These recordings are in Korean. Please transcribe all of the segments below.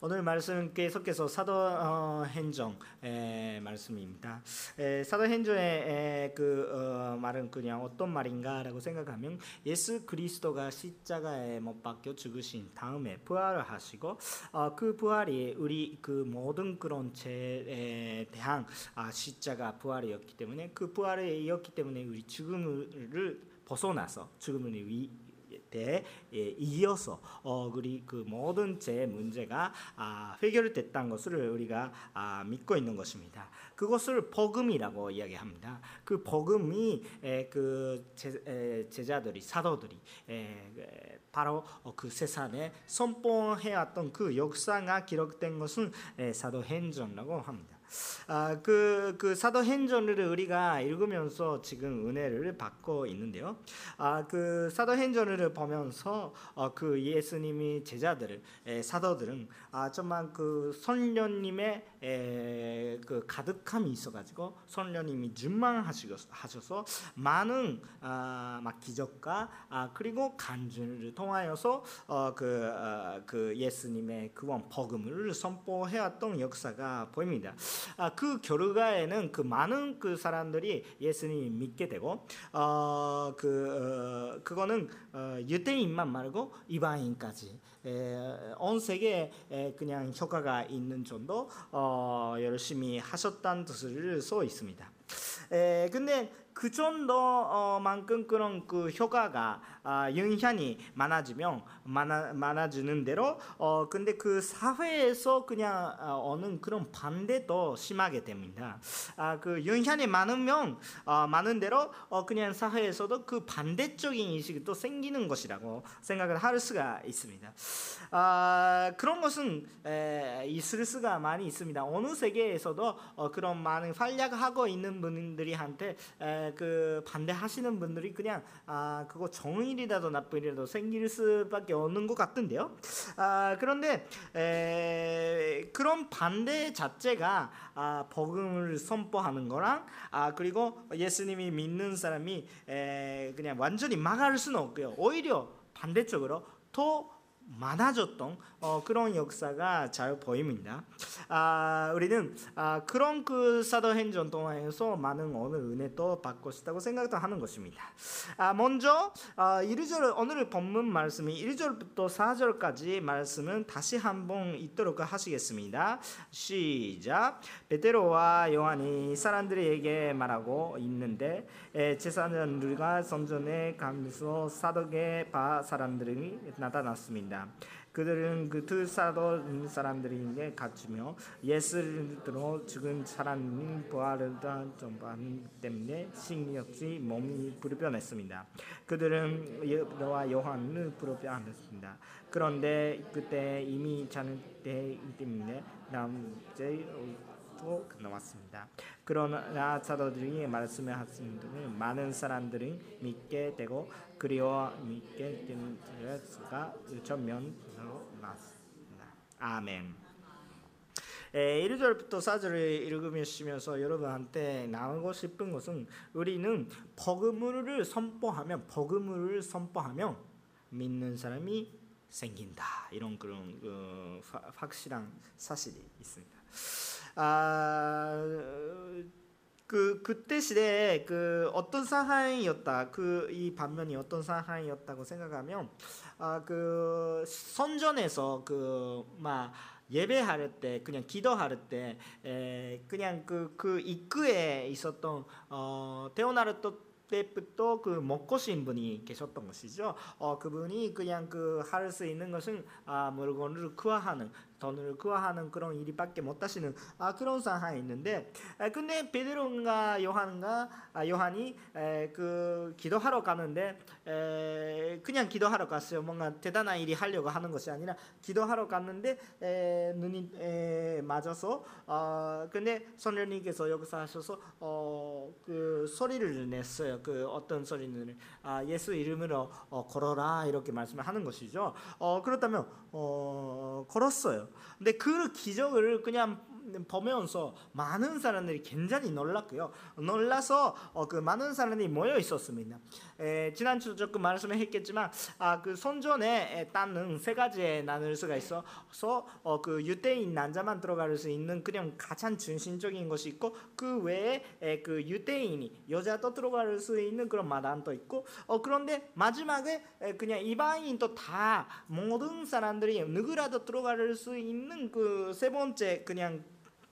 오늘 말씀 계속해서 사도행정 말씀입니다. 에, 사도행전의 그 어, 말은 그냥 어떤 말인가라고 생각하면 예수 그리스도가 십자가에 못 박혀 죽으신 다음에 부활을 하시고 어, 그 부활이 우리 그 모든 그런 죄에 대한 아, 십자가 부활이었기 때문에 그 부활이었기 때문에 우리 죽음을 벗어나서 죽음을 위 때 예, 이어서 어, 우리 그 모든 제 문제가 아, 해결됐다는 것을 우리가 아, 믿고 있는 것입니다. 그것을 복음이라고 이야기합니다. 그 복음이 에, 그 제, 에, 제자들이 사도들이 에, 바로 그 세상에 선포해왔던 그 역사가 기록된 것은 사도행전이라고 합니다. 아, 그, 그 사도행전을 우리가 읽으면서 지금 은혜를 받고 있는데요. 아, 그 사도행전을 보면서 어, 그 예수님이 제자들을 에, 사도들은 아, 정말 그 선녀님의 에, 그 가득함이 있어가지고 선녀님이 준망하셔서 많은 아, 막 기적과 아, 그리고 간증을 통하여서 어, 그, 어, 그 예수님의 그원 복음을 선포해왔던 역사가 보입니다. 아, 그 결과에는 그 많은 그 사람들이 예수님 믿게 되고 어, 그 어, 그거는 어, 유대인만 말고 이방인까지 에, 온 세계에 그냥 효과가 있는 정도 어, 열심히 하셨다는 뜻을 써 있습니다. 에, 근데 그 정도만큼 그런 그 효과가 아, 영향이 많아지면 많아 많아지는 대로 어 근데 그 사회에서 그냥 어, 는 그런 반대도 심하게 됩니다. 아 그 영향이 많으면 어, 많은 대로 어 그냥 사회에서도 그 반대적인 인식이 또 생기는 것이라고 생각을 할 수가 있습니다. 아 그런 것은 에, 있을 수가 많이 있습니다. 어느 세계에서도 어, 그런 많은 활약하고 있는 분들이한테 에, 그 반대하시는 분들이 그냥 아 그거 정 일이라도 나쁜 일이라도 생길 수밖에 없는 것 같은데요. 아 그런데 에, 그런 반대 자체가 아, 복음을 선포하는 거랑 아 그리고 예수님이 믿는 사람이 에, 그냥 완전히 막을 수는 없고요. 오히려 반대쪽으로 더 많아졌던 어, 그런 역사가 잘 보입니다. 아, 우리는 아, 그런 그 사도행전 동안에서 많은 오늘 은혜도 받고 싶다고 생각도 하는 것입니다. 아, 먼저 아, 1절 오늘 본문 말씀이 1절부터 4절까지 말씀은 다시 한번 읽도록 하시겠습니다. 시작. 베드로와 요한이 사람들에게 말하고 있는데 제사장들과 선전에 가면서 사독의 바 사람들이 나타났습니다. 그들은 그두 사도 사람들에게 갇히며 예수로 죽은 사람 부활하던 전반 때문에 식욕지 몸이 불편했습니다. 그들은 예와 요한을 불편했습니다. 그런데 그때 이미 자는 때 때문에 남제 또 나왔습니다. 그러나 사도들이 말씀을 하신 많은 사람들이 믿게 되고 그리워 믿게 된 수가 전면으로 나왔습니다. 아멘. 1절부터 4절을 읽으시면서 여러분한테 나누고 싶은 것은 우리는 버그물을 선포하면 버그물을 선포하면 믿는 사람이 생긴다 이런 그런 그 확실한 사실이 있습니다. 아, 그 그때 시대에 그 어떤 상황이었다 그 이 반면이 어떤 상황이었다고 생각하면 아 그 선전에서 그막 예배할 때 그냥 기도할 때 에, 그냥 그그 그 입구에 있었던 어 태어나르토 때부터 그 먹고 신 분이 계셨던 것이죠. 어, 그분이 그냥 그 할 수 있는 것은 아, 물건을 구하는 돈을 구하는 그런 일이밖에 못 하시는 아, 그런 상황이 있는데 아, 근데 베드로가 요한과 아, 요한이 에, 그 기도하러 가는데 에, 그냥 기도하러 갔어요. 뭔가 대단한 일이 하려고 하는 것이 아니라 기도하러 갔는데 에, 눈이 에, 맞아서 어, 근데 선녀님께서 역사하셔서 어, 그 소리를 냈어요. 그 어떤 소리는 아, 예수 이름으로 어, 걸어라 이렇게 말씀을 하는 것이죠. 어, 그렇다면 어, 걸었어요. 근데 그 기적을 그냥 보면서 많은 사람들이 굉장히 놀랐고요. 놀라서 어, 그 많은 사람들이 모여 있었습니다. 에, 지난주 조금 말씀했겠지만 아, 그 선전에 따는 세 가지에 나눌 수가 있어서 어, 그 유대인 남자만 들어갈 수 있는 그냥 가장 중심적인 것이 있고 그 외에 에, 그 유대인이 여자도 들어갈 수 있는 그런 마당도 있고 어, 그런데 마지막에 에, 그냥 이방인도 다 모든 사람들이 누구라도 들어갈 수 있는 그 세 번째 그냥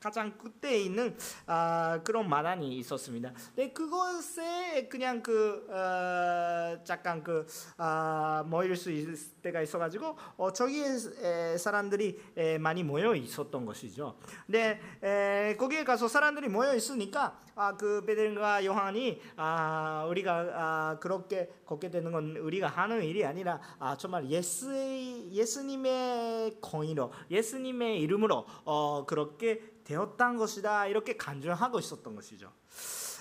가장 끝에 있는 아, 그런 마당이 있었습니다. 네, 그것에 그냥 그 어, 잠깐 그 아, 모일 수 있을 때가 있어가지고 어, 저기에 에, 사람들이 에, 많이 모여 있었던 것이죠. 네, 에, 거기에 가서 사람들이 모여 있으니까 아, 그 베드로가 요한이 아, 우리가 아, 그렇게 걷게 되는 건 우리가 하는 일이 아니라 아, 정말 예수 예수님의 공의로 예수님의 이름으로 어, 그렇게 되었던 것이다 이렇게 간주하고 있었던 것이죠.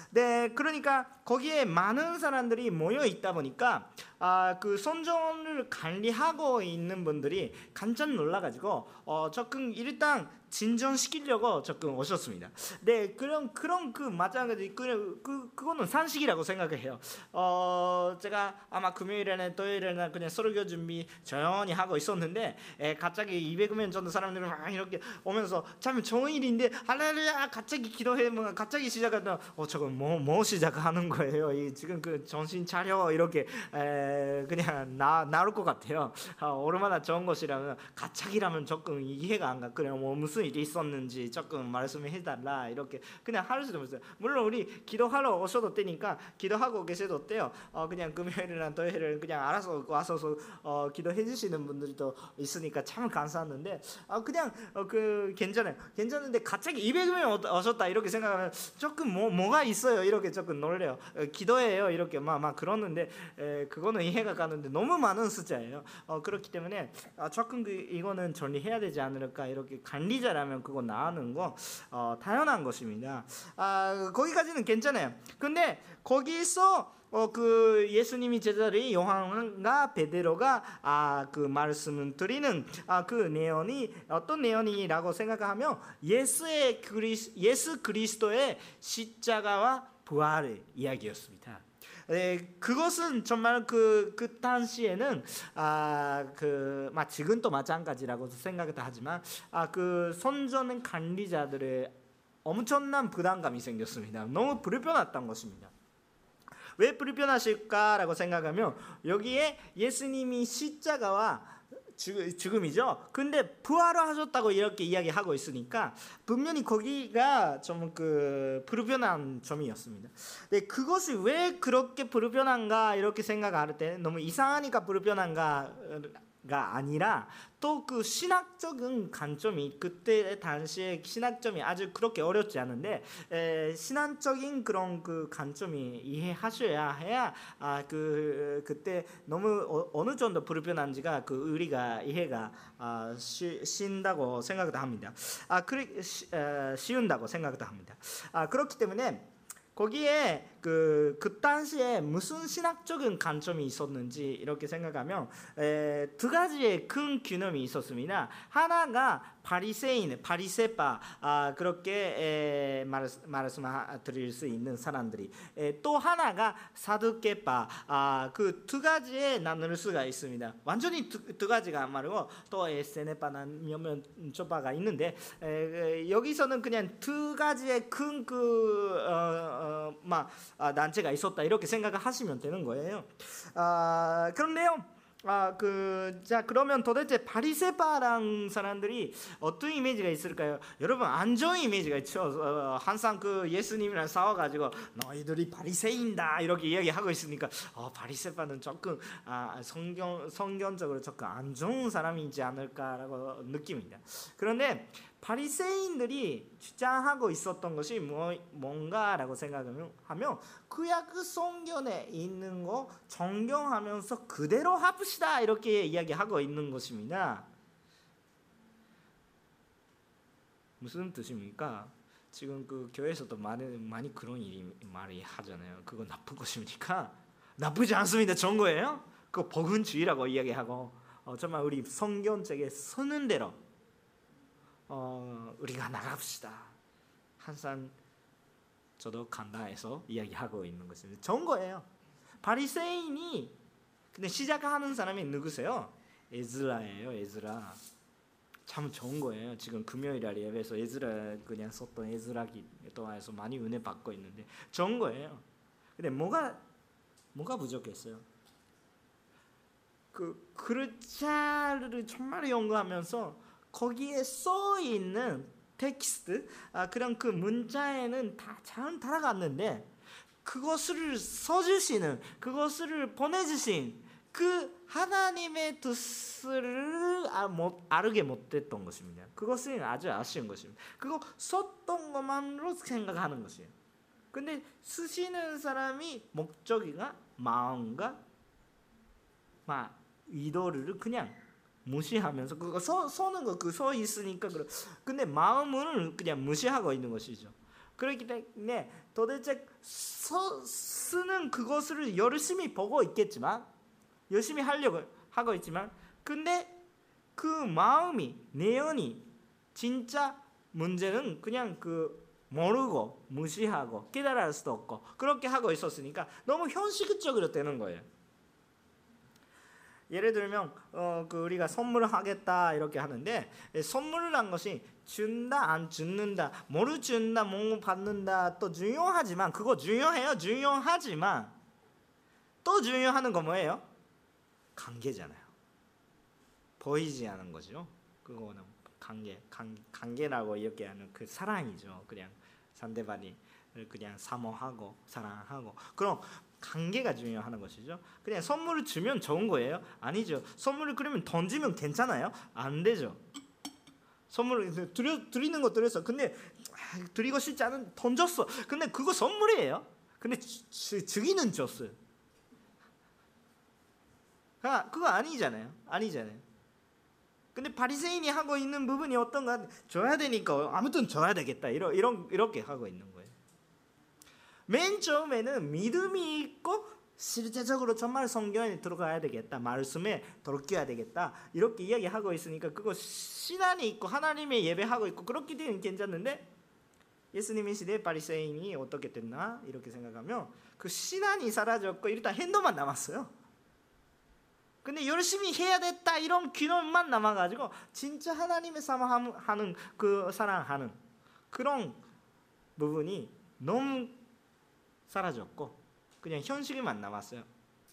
네, 그러니까 거기에 많은 사람들이 모여 있다 보니까 아, 그 선전을 관리하고 있는 분들이 깜짝 놀라가지고 어, 조금 일단 진전시키려고 조금 오셨습니다. 네, 그런 그런 그 마찬가지 그, 그 그거는 산식이라고 생각해요. 어, 제가 아마 금요일에나 토요일에나 그냥 설교 준비 조용히 하고 있었는데 에, 갑자기 200명 정도 사람들이 막 이렇게 오면서 참 좋은 일인데 할렐루야 갑자기 기도해 뭐 갑자기 시작하다 어 저거 뭐뭐 뭐 시작하는 거예요. 이 지금 그 정신 차려 이렇게 에, 그냥 나 나올 것 같아요. 아, 얼마나 좋은 것이라면 갑자기라면 조금 이해가 안 가. 그냥 뭐 무슨 일이 있었는지 조금 말씀해 달라 이렇게 그냥 할 수도 있어요. 물론 우리 기도하러 오셔도 되니까 기도하고 계셔도 돼요. 어, 그냥 금요일이나 토요일을 그냥 알아서 와서 어, 기도해 주시는 분들도 있으니까 참 감사했는데 어, 그냥 어, 그 괜찮아요. 괜찮은데 갑자기 200명 오셨다 이렇게 생각하면 조금 뭐 뭐가 있어요 이렇게 조금 놀래요. 어, 기도해요 이렇게 막 막 그러는데 에, 그거는 이해가 가는데 너무 많은 숫자예요. 어, 그렇기 때문에 아, 조금 그 이거는 정리해야 되지 않을까 이렇게 관리자 기자라면 그거 나가는 거 어, 당연한 것입니다. 아, 거기까지는 괜찮아요. 근데 거기서 어, 그 예수님이 제자들이 요한과 베드로가 아, 그 말씀을 드리는 아, 그 내용이 어떤 내용이라고 생각하면 예수의 그리스, 예수 그리스도의 십자가와 부활의 이야기였습니다. 네, 그것은 정말 그, 그 당시에는 아, 그, 막 지금도 마찬가지라고 생각도 하지만 아, 그 선전 관리자들의 엄청난 부담감이 생겼습니다. 너무 불편했던 것입니다. 왜 불편하실까라고 생각하면 여기에 예수님이 십자가와 죽음이죠. 근데 부활하셨다고 이렇게 이야기하고 있으니까 분명히 거기가 좀 그 불편한 점이었습니다. 네, 그것이 왜 그렇게 불편한가 이렇게 생각할 때 너무 이상하니까 불편한가 가 아니라 또 그 신학적인 관점이 그때 당시에 신학점이 아주 그렇게 어렵지 않은데 에, 신학적인 그런 그 관점이 이해하셔야 해야 아 그 그때 너무 어, 느 정도 불편한지가 그 우리가 이해가 아, 쉬, 쉰다고 생각도 합니다. 아 그리 쉬, 에, 쉬운다고 생각도 합니다. 아 그렇기 때문에 거기에 그, 그 당시에 무슨 신학적인 관점이 있었는지 이렇게 생각하면 에, 두 가지의 큰 균형이 있었습니다. 하나가 바리새인, 바리새파 아, 그렇게 에, 말, 말씀드릴 수 있는 사람들이 에, 또 하나가 사두개파 아, 그 두 가지에 나눌 수가 있습니다. 완전히 두, 두 가지가 말고 또 에세네파나 몇몇 조파가 있는데 에, 여기서는 그냥 두 가지의 큰그 어, 어, 난제가 있었다 이렇게 생각을 하시면 되는 거예요. 아, 그런데요. 아, 그, 자, 그러면 도대체 바리세파랑 사람들이 어떤 이미지가 있을까요? 여러분, 안 좋은 이미지가 있죠. 어, 항상 그 예수님이랑 싸워가지고, 너희들이 바리새인다, 이렇게 이야기하고 있으니까, 어, 바리세파는 조금, 아, 성경, 성경적으로 조금 안 좋은 사람이지 않을까라고 느낍니다. 그런데, 바리새인들이 주장하고 있었던 것이 뭐, 뭔가라고 생각하면 하면 구약 그 성경에 있는 거 정경하면서 그대로 합시다 이렇게 이야기하고 있는 것입니다. 무슨 뜻입니까? 지금 그 교회에서도 많이 많이 그런 일이 말이 하잖아요. 그거 나쁜 것입니까? 나쁘지 않습니다. 좋은 거예요. 그 복음주의라고 이야기하고 어, 정말 우리 성경책에 쓰는 대로 어, 우리가 나갑시다. 항상 저도 간다해서 이야기하고 있는 것입니다. 좋은 거예요. 바리새인이 근데 시작하는 사람이 누구세요? 에즈라예요. 에즈라. 참 좋은 거예요. 지금 금요일 날 예배에서 에즈라 그냥 썼던 에즈라기 동안에서 많이 은혜 받고 있는데 좋은 거예요. 근데 뭐가 뭐가 부족했어요? 그 글자를 정말 연구하면서 거기에 써 있는 텍스트 아 그런 그 문자에는 다잘 따라갔는데 그것을 써주시는 그것을 보내주신 그 하나님의 뜻을 아, 못, 알게 못했던 것입니다. 그것은 아주 아쉬운 것입니다. 그거 썼던 것만으로 생각하는 것이에요. 근데 쓰시는 사람이 목적이가 마음과 막 의도를 그냥 무시하면서 그거 써 써는 거그써 있으니까 그래. 근데 마음은 그냥 무시하고 있는 것이죠. 그렇기 때문에 도대체 서, 쓰는 그것을 열심히 보고 있겠지만 열심히 하려고 하고 있지만 근데 그 마음이 내연이 진짜 문제는 그냥 그 모르고 무시하고 깨달을 수도 없고 그렇게 하고 있었으니까 너무 현실적으로 되는 거예요. 예를 들면 어, 그 우리가 선물을 하겠다 이렇게 하는데 선물을 한 것이 준다 안 준는다 뭐를 준다 뭐 받는다 또 중요하지만 그거 중요해요 중요하지만 또 중요하는 거 뭐예요? 관계잖아요. 보이지 않은 거죠. 그거는 관계, 관, 관계라고 이렇게 하는 그 사랑이죠. 그냥 상대방이 그냥 사모하고 사랑하고 그럼 관계가 중요한 것이죠. 그냥 선물을 주면 좋은 거예요? 아니죠. 선물을 그러면 던지면 괜찮아요? 안 되죠. 선물을 드려, 드리는 거 드렸어. 근데 아, 드리고 싶지 않은 던졌어. 근데 그거 선물이에요. 근데 주, 주기는 줬어요. 아, 그거 아니잖아요. 아니잖아요. 근데 바리새인이 하고 있는 부분이 어떤가? 줘야 되니까 아무튼 줘야 되겠다. 이런 이런 이렇게 하고 있는 거예요. 맨 처음에는 믿음이 있고 실제적으로 정말 성경에 들어가야 되겠다. 말씀에 돌껴야 되겠다. 이렇게 이야기하고 있으니까 그거 신앙이 있고 하나님의 예배하고 있고 그렇게 되면 괜찮는데 예수님의 시대 바리새인이 어떻게 됐나 이렇게 생각하면 그 신앙이 사라졌고 일단 행동만 남았어요. 근데 열심히 해야 됐다 이런 귀념만 남아가지고 진짜 하나님의 사랑하는 그 사랑하는 그런 부분이 너무 사라졌고 그냥 현실만 남았어요.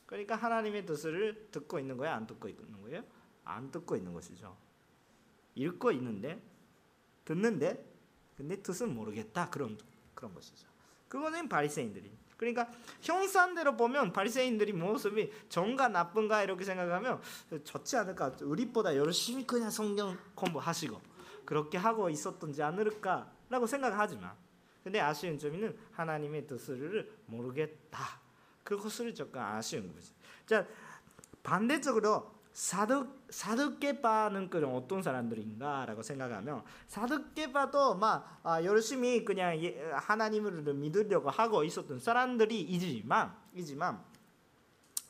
그러니까 하나님의 뜻을 듣고 있는 거예요, 안 듣고 있는 거예요? 안 듣고 있는 것이죠. 읽고 있는데 듣는데 근데 뜻은 모르겠다 그런 그런 것이죠. 그거는 바리새인들이 그러니까 형상대로 보면 바리새인들이 모습이 좋은가 나쁜가 이렇게 생각하면 좋지 않을까 우리보다 열심히 그냥 성경 공부하시고 그렇게 하고 있었던지 않을까라고 생각하지만 근데 아쉬운 점은 하나님의 뜻을 모르겠다 그것을 조금 아쉬운 거지 자 반대적으로 사득 사득계파는 그런 어떤 사람들인가라고 생각하면 사득계파도 막 아, 열심히 그냥 예, 하나님을 믿으려고 하고 있었던 사람들이 이지만 이지만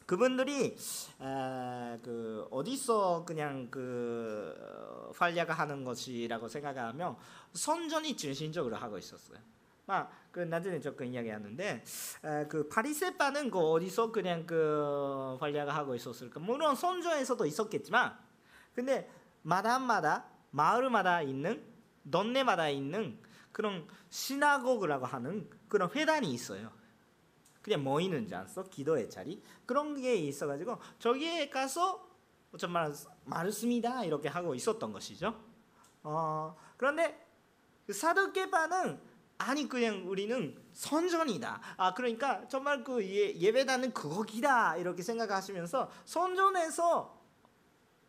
그분들이 에, 그 어디서 그냥 그 활약하는 것이라고 생각하면 선전이 중심적으로 하고 있었어요. 아, 그 나중에 조금 이야기하는데 에, 그 파리세파는 그 어디서 그냥 그 활약을 하고 있었을까? 물론 선조에서도 있었겠지만, 근데 마다마다 마을마다 있는 don네마다 있는 그런 시나고그라고 하는 그런 회단이 있어요. 그냥 모이는 장소, 기도의 자리 그런 게 있어가지고 저기에 가서 정말 말씀이다 이렇게 하고 있었던 것이죠. 어, 그런데 그 사드케파는 아니 그냥 우리는 선전이다. 아 그러니까 정말 그 예, 배다는 그거기다 이렇게 생각하시면서 선전에서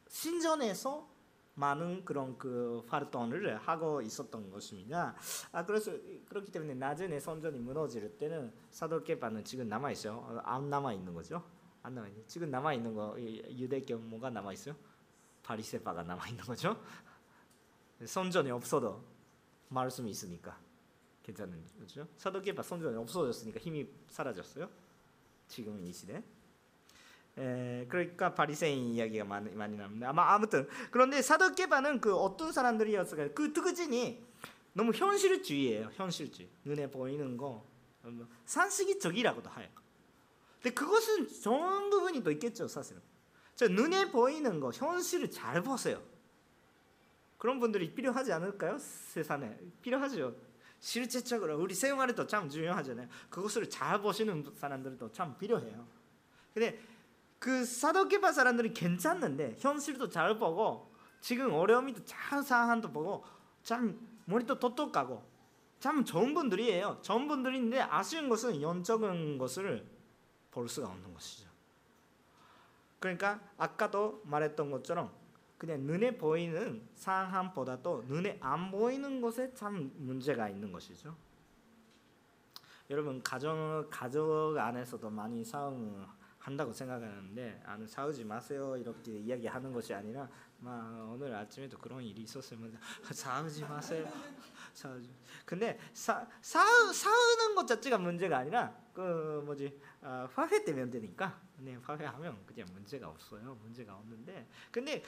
신전에서 많은 그런 그 활동을 하고 있었던 것입니다. 아 그래서 그렇기 때문에 나중에 선전이 무너질 때는 사도케파는 지금 남아 있어요. 안 남아 있는 거죠? 안 남아 있는. 지금 남아 있는 거 유대교 뭐가 남아 있어요? 바리새파가 남아 있는 거죠? 선전이 없어도 말씀이 있으니까. 괜찮은 거죠. 사도계파 선전이 없어졌으니까 힘이 사라졌어요. 지금 이 시대. 에, 그러니까 바리새인 이야기가 많이 많이 나옵니다. 아마 아무튼 그런데 사도계파는 그 어떤 사람들이었을까요? 그 특징이 너무 현실주의예요. 현실주의. 눈에 보이는 거 뭐, 상식적이라고도 해요. 근데 그것은 좋은 부분이 또 있겠죠, 사실은. 저 눈에 보이는 거 현실을 잘 보세요. 그런 분들이 필요하지 않을까요? 세상에 필요하죠. 실제적으로 우리 생활에도 참 중요하잖아요. 그것을 잘 보시는 사람들도 참 필요해요. 근데 그 사도계파 사람들이 괜찮는데 현실도 잘 보고 지금 어려움이도 잘 상황도 보고 참 머리도 똑똑하고 참 좋은 분들이에요. 좋은 분들인데 아쉬운 것은 영적인 것을 볼 수가 없는 것이죠. 그러니까 아까도 말했던 것처럼 그냥 눈에 보이는 상황보다도 눈에 안 보이는 것에 참 문제가 있는 것이죠. 여러분 가정 가족 안에서도 많이 싸움 한다고 생각하는데 아는 싸우지 마세요 이렇게 이야기하는 것이 아니라 막 오늘 아침에도 그런 일이 있었으면 싸우지 마세요. 싸우지. 근데 사, 싸우, 싸우는 것 자체가 문제가 아니라 그 뭐지 어, 화해되면 되니까 네 화해하면 그냥 문제가 없어요. 문제가 없는데 근데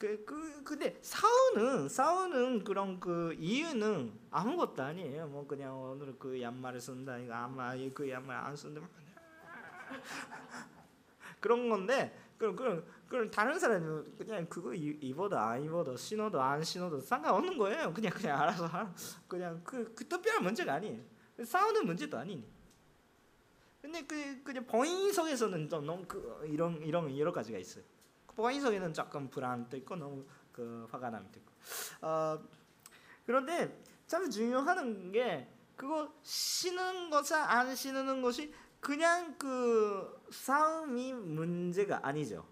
그, 그 근데 싸우는 싸우는 그런 그 이유는 아무것도 아니에요. 뭐 그냥 오늘 그 양말을 쓴다 이거 아마 그 양말 안 쓴다 그런 건데 그럼 그럼 그럼 다른 사람은 그냥 그거 입어도 안 입어도 신어도 안 신어도 상관없는 거예요. 그냥 그냥 알아서 하라. 그냥 그, 그 특별한 문제가 아니에요. 싸우는 문제도 아니니. 근데 그 그냥 본인석에서는 좀 너무 그 이런 이런 여러 가지가 있어요. 본인석에는 조금 불안도 있고 너무 그 화가 남도 있고. 어, 그런데 참 중요한 게 그거 신는 것과 안 신는 것이 그냥 그 싸움이 문제가 아니죠.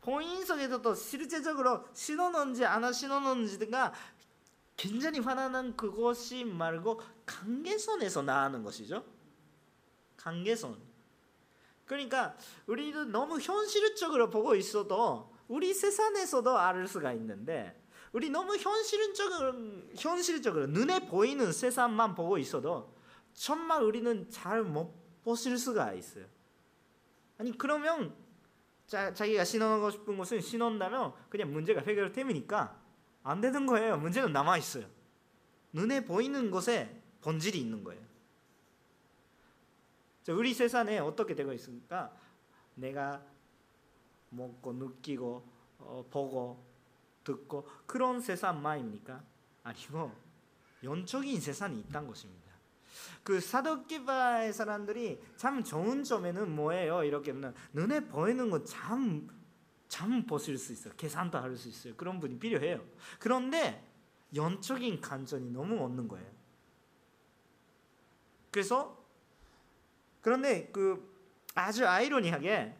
본인석에서도 실제적으로 신어놓은지 안 신어놓은지가 굉장히 화나는 그것이 말고 관계선에서 나하는 것이죠. 관계선. 그러니까 우리는 너무 현실적으로 보고 있어도 우리 세상에서도 알 수가 있는데 우리 너무 현실적으로 현실적으로 눈에 보이는 세상만 보고 있어도 정말 우리는 잘 못 보실 수가 있어요. 아니 그러면 자, 자기가 신어고 싶은 것은 신었다면 그냥 문제가 해결되니까 안 되는 거예요. 문제는 남아 있어요. 눈에 보이는 것에 본질이 있는 거예요. 우리 세상에 어떻게 되고 있습니까? 내가 먹고 느끼고 어, 보고 듣고 그런 세상만입니까? 아니고 영적인 세상이 있다는 것입니다. 그 사도기바의 사람들이 참 좋은 점에는 뭐예요? 이렇게 눈에 보이는 거참 참 보실 수 있어요. 계산도 할 수 있어요. 그런 분이 필요해요. 그런데 영적인 간전이 너무 없는 거예요. 그래서 그런데 그 아주 아이러니하게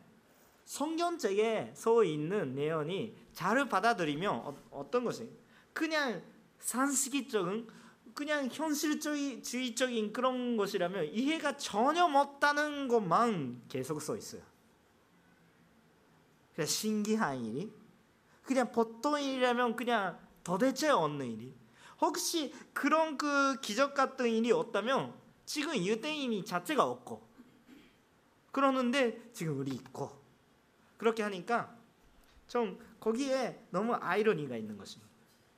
성경책에 써 있는 내용이 잘 받아들이면 어, 떤 것이? 그냥 상식적인 그냥 현실주의적인 그런 것이라면 이해가 전혀 못하는 것만 계속 써 있어요. 그냥 신기한 일이? 그냥 보통 일이라면 그냥 도대체 없는 일이? 혹시 그런 그 기적 같은 일이 없다면 지금 유대인이 자체가 없고 그러는데 지금 우리 있고 그렇게 하니까 좀 거기에 너무 아이러니가 있는 것입니다.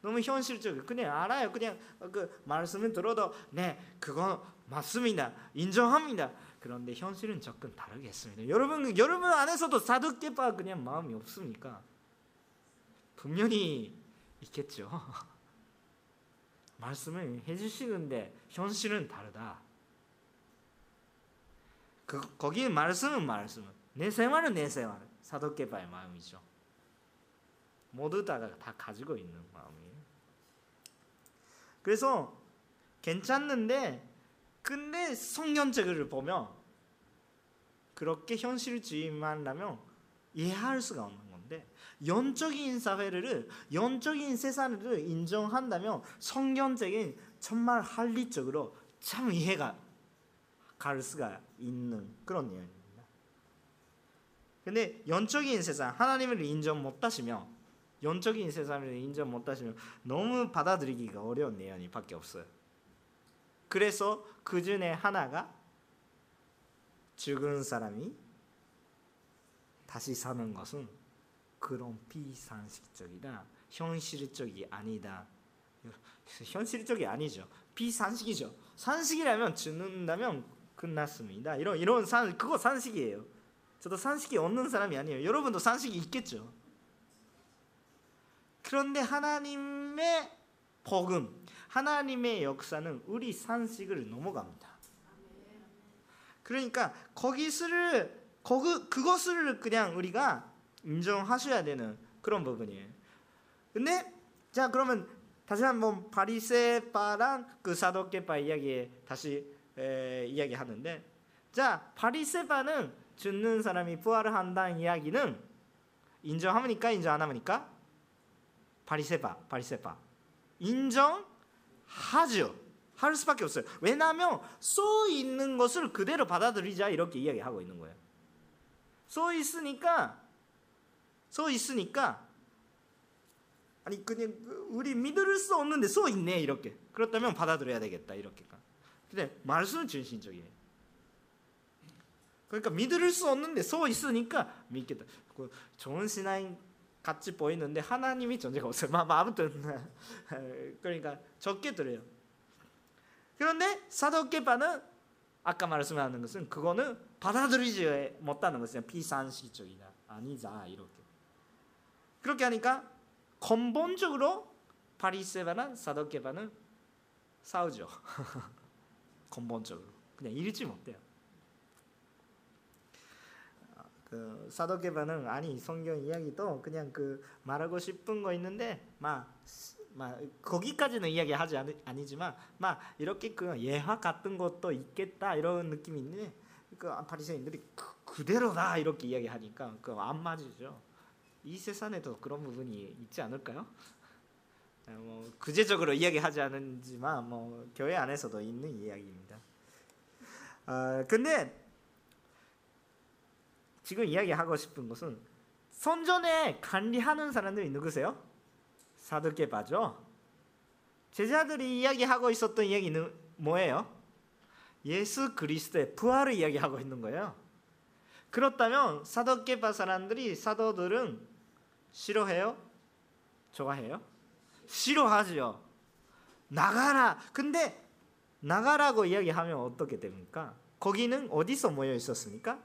너무 현실적. 그냥 알아요. 그냥 그 말씀을 들어도 네 그거 맞습니다. 인정합니다. 그런데 현실은 조금 다르겠습니다. 여러분 여러분 안에서도 사두개파 그냥 마음이 없습니까? 분명히 있겠죠. 말씀을 해주시는데 현실은 다르다. 그 거기는 말씀은 말씀은 내 생활은 내 생활 사도개파의 마음이죠. 모두 다가 다 가지고 있는 마음이에요. 그래서 괜찮는데 근데 성경책을 보면 그렇게 현실주의만 하면 이해할 수가 없는 건데 영적인 사회를 영적인 세상을 인정한다면 성경적인 정말 합리적으로 참 이해가 갈 수가 있는 그런 내용입니다. 근데 영적인 세상 하나님을 인정 못하시면 영적인 세상을 인정 못하시면 너무 받아들이기가 어려운 내용이 밖에 없어요. 그래서 그 중에 하나가 죽은 사람이 다시 사는 것은 그런 비상식적이다, 현실적이 아니다. 현실적이 아니죠. 비산식이죠. 산식이라면 죽는다면 끝났습니다. 이런 이런 산 그거 산식이에요. 저도 산식이 없는 사람이 아니에요. 여러분도 산식이 있겠죠. 그런데 하나님의 복음, 하나님의 역사는 우리 산식을 넘어갑니다. 그러니까 거기서를 거기 그것을 그냥 우리가 인정하셔야 되는 그런 부분이에요. 근데 자 그러면 다시 한번 바리세파랑 그 사도계파 이야기에 다시 에, 이야기하는데 자 바리세파는 죽는 사람이 부활을 한다는 이야기는 인정합니까 인정 안 합니까? 바리세파 바리세파 인정하죠. 할 수밖에 없어요. 왜냐하면 써 있는 것을 그대로 받아들이자 이렇게 이야기하고 있는 거예요. 써 있으니까 써 있으니까 아니 그냥 우리 믿을 수 없는데 써 있네 이렇게 그렇다면 받아들여야 되겠다 이렇게 근데 말씀은 진실적이에요. 그러니까 믿을 수 없는데 써 있으니까 믿겠다. 그 좋은 신앙 같이 보이는데 하나님이 존재가 없어요. 마, 아무튼 그러니까 적게 들어요. 그런데 사도계파는 아까 말씀하는 것은 그거는 받아들이지 못하는 것이냐 비상식적이다 아니자 이렇게 그렇게 하니까 근본적으로 바리새파는 사도계파는 싸우죠. 근본적으로 그냥 읽지 못해요. 아, 그 사도계파는 아니 성경 이야기도 그냥 그 말하고 싶은 거 있는데 막, 막 거기까지는 이야기하지 아니, 아니지만 막 이렇게 그 예화 같은 것도 있겠다 이런 느낌이 있는데 그 바리새인들이 그, 그대로다 이렇게 이야기하니까 그 안 맞으죠. 이 세상에도 그런 부분이 있지 않을까요? 아, 뭐 구체적으로 이야기하지 않지만 뭐 교회 안에서도 있는 이야기입니다. 아 근데 지금 이야기하고 싶은 것은 선전에 관리하는 사람들이 누구세요? 사두개바죠. 제자들이 이야기하고 있었던 이야기는 뭐예요? 예수 그리스도의 부활을 이야기하고 있는 거예요. 그렇다면 사도계파 사람들이 사도들은 싫어해요? 좋아해요? 싫어하죠. 나가라. 근데 나가라고 이야기하면 어떻게 됩니까? 거기는 어디서 모여 있었습니까?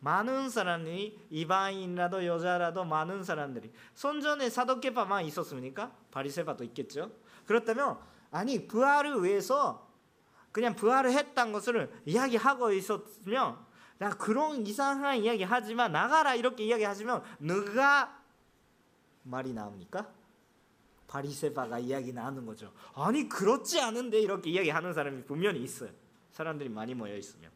많은 사람이 이방인이라도 여자라도 많은 사람들이 선전에 사도계파만 있었습니까? 바리새파도 있겠죠. 그렇다면 아니 부활을 위해서 그냥 부활을 했던 것을 이야기하고 있었으면 나 그런 이상한 이야기 하지만 나가라 이렇게 이야기하시면 누가 말이 나옵니까? 바리세바가 이야기 나누는 거죠. 아니 그렇지 않은데 이렇게 이야기하는 사람이 분명히 있어요. 사람들이 많이 모여 있으면.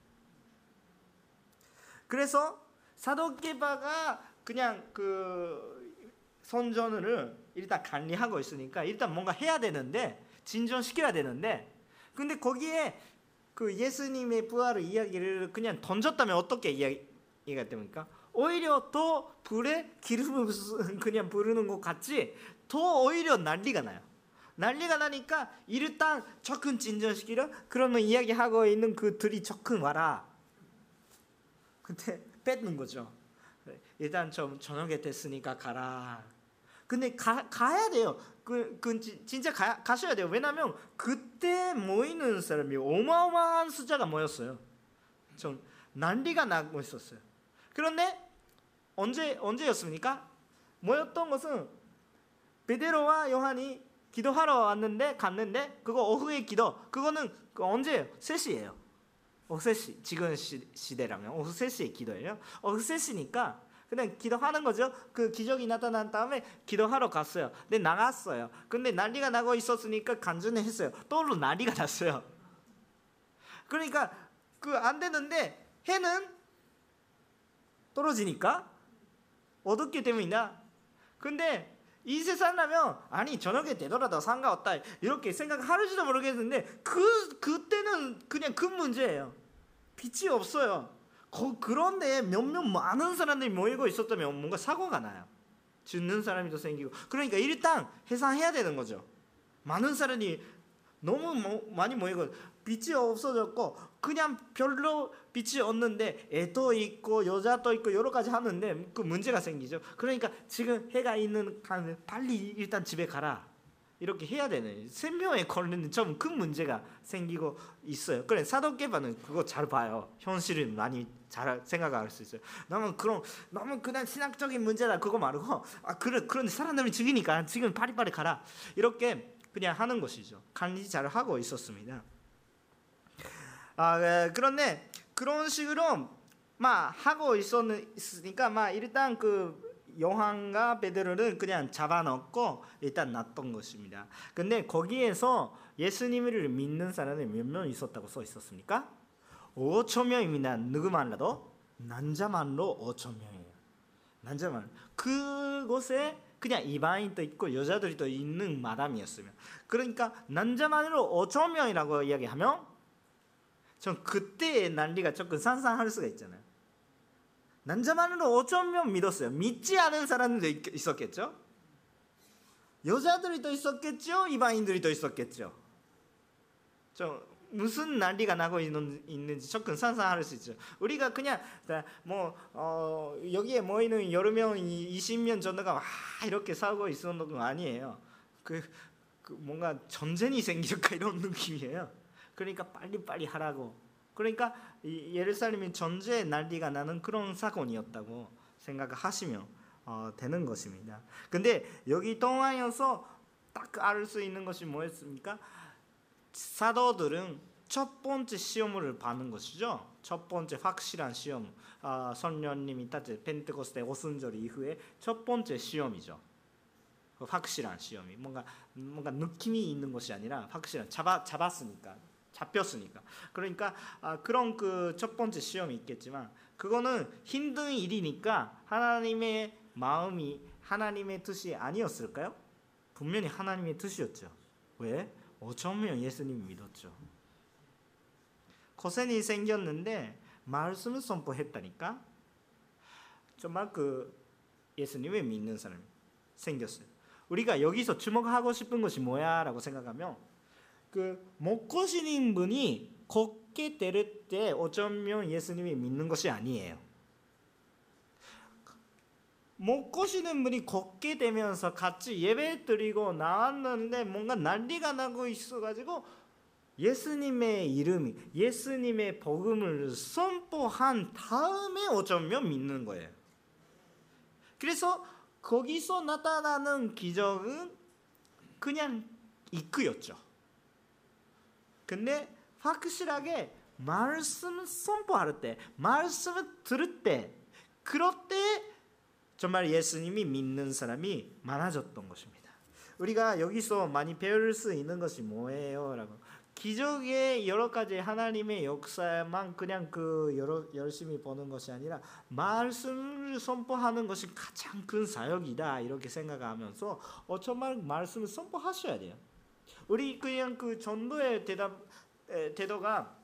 그래서 사도계바가 그냥 그 선전을 일단 관리하고 있으니까 일단 뭔가 해야 되는데 진전시켜야 되는데 근데 거기에 그 예수님의 부활의 이야기를 그냥 던졌다면 어떻게 이야기가 됩니까? 오히려 더 불에 기름을 그냥 부르는 것 같이 더 오히려 난리가 나요. 난리가 나니까 일단 적은 진전시키려 그러면 이야기하고 있는 그들이 적은 와라. 근데 뺏는 거죠. 일단 좀 저녁에 됐으니까 가라. 근데 가, 가야 돼요. 그, 그 진짜 가, 가셔야 돼요. 왜냐하면 그때 모이는 사람이 어마어마한 숫자가 모였어요. 좀 난리가 나고 있었어요. 그런데 언제 언제였습니까? 모였던 것은 베드로와 요한이 기도하러 왔는데 갔는데 그거 오후에 기도 그거는 그 언제예요? 3시예요. 오후 3시 지금 시, 시대라면 오후 3시에 기도예요. 오후 3시니까 그냥 기도하는 거죠. 그 기적이 나타난 다음에 기도하러 갔어요. 근데 나갔어요. 근데 난리가 나고 있었으니까 간증을 했어요. 또 난리가 났어요. 그러니까 그 안 되는데 해는 떨어지니까 어둡게 되면이나 근데 이 세상라면 아니 저녁에 되더라도 상관없다 이렇게 생각하는지도 모르겠는데 그 그때는 그냥 그 문제예요. 빛이 없어요. 거, 그런데 몇몇 많은 사람들이 모이고 있었다면 뭔가 사고가 나요. 죽는 사람이 더 생기고 그러니까 일단 해상해야 되는 거죠. 많은 사람이 너무 뭐, 많이 모이고 빛이 없어졌고 그냥 별로 빛이 없는데 애도 있고 여자도 있고 여러 가지 하는데 그 문제가 생기죠. 그러니까 지금 해가 있는 간 빨리 일단 집에 가라. 이렇게 해야 되는 생명에 걸리는 좀 큰 문제가 생기고 있어요. 그래 사도계반은 그거 잘 봐요. 현실을 많이 잘 생각할 수 있어요. 너무 그런 너무 그냥 신학적인 문제다 그거 말고 아 그래 그런데 사람들이 죽이니까 지금 파리파리 가라 이렇게 그냥 하는 것이죠. 관리 잘 하고 있었습니다. 아 네, 그런데 그런 식으로 막 하고 있었으니까 막 일단 그 요한과 베드로를 그냥 잡아넣고 일단 놨던 것입니다. 근데 거기에서 예수님을 믿는 사람이 몇 명 있었다고 써 있었습니까? 5천 명입니다. 누구만라도 남자만로 5천 명이에요. 남자만 그곳에 그냥 이방인도 있고 여자들도 있는 마담이었으면 그러니까 남자만으로 5천 명이라고 이야기하면 전 그때 난리가 조금 상상할 수가 있잖아요. 남자만으로 5천 명 믿었어요. 믿지 않은 사람들도 있었겠죠. 여자들이 또 있었겠죠. 이방인들이 또 있었겠죠. 저 무슨 난리가 나고 있는, 있는지 조금 상상할 수 있죠. 우리가 그냥 뭐 어, 여기에 모이는 여러 명, 20명 정도가 와 이렇게 싸우고 있었는 건 아니에요. 그, 그 뭔가 전쟁이 생길까 이런 느낌이에요. 그러니까 빨리빨리 하라고. 그러니까 예루살렘이 전쟁 난리가 나는 그런 사건이었다고 생각하시면 어, 되는 것입니다. 근데 여기 동안에서 딱 알 수 있는 것이 뭐였습니까? 사도들은 첫 번째 시험을 받는 것이죠. 첫 번째 확실한 시험. 아, 선녀님이 따지 펜테코스테 오순절 이후에 첫 번째 시험이죠. 그 확실한 시험이 뭔가 뭔가 느낌이 있는 것이 아니라 확실한 잡아 잡았으니까 잡혔으니까. 그러니까 아, 그런 그 첫 번째 시험이 있겠지만 그거는 힘든 일이니까 하나님의 마음이 하나님의 뜻이 아니었을까요? 분명히 하나님의 뜻이었죠. 왜? 5천 명 예수님 믿었죠. 고생이 생겼는데 말씀을 선포했다니까 정말 그 예수님을 믿는 사람이 생겼어요. 우리가 여기서 주목하고 싶은 것이 뭐야라고 생각하면 그 시는 분이 걷게 될때 5천 명 예수님이 믿는 것이 아니에요. 먹고 시는 분이 걷게 되면서 같이 예배 드리고 나왔는데 뭔가 난리가 나고 있어가지고 예수님의 이름이 예수님의 복음을 선포한 다음에 어쩌면 믿는 거예요. 그래서 거기서 나타나는 기적은 그냥 이끄였죠. 근데 확실하게 말씀 선포할 때, 말씀을 들을 때, 그럴 때 정말 예수님이 믿는 사람이 많아졌던 것입니다. 우리가 여기서 많이 배울 수 있는 것이 뭐예요? 라고 기적의 여러 가지 하나님의 역사만 그냥 그 여러, 열심히 보는 것이 아니라 말씀을 선포하는 것이 가장 큰 사역이다 이렇게 생각하면서 어 정말 말씀을 선포하셔야 돼요. 우리 그냥 그 전도의 대답 에, 태도가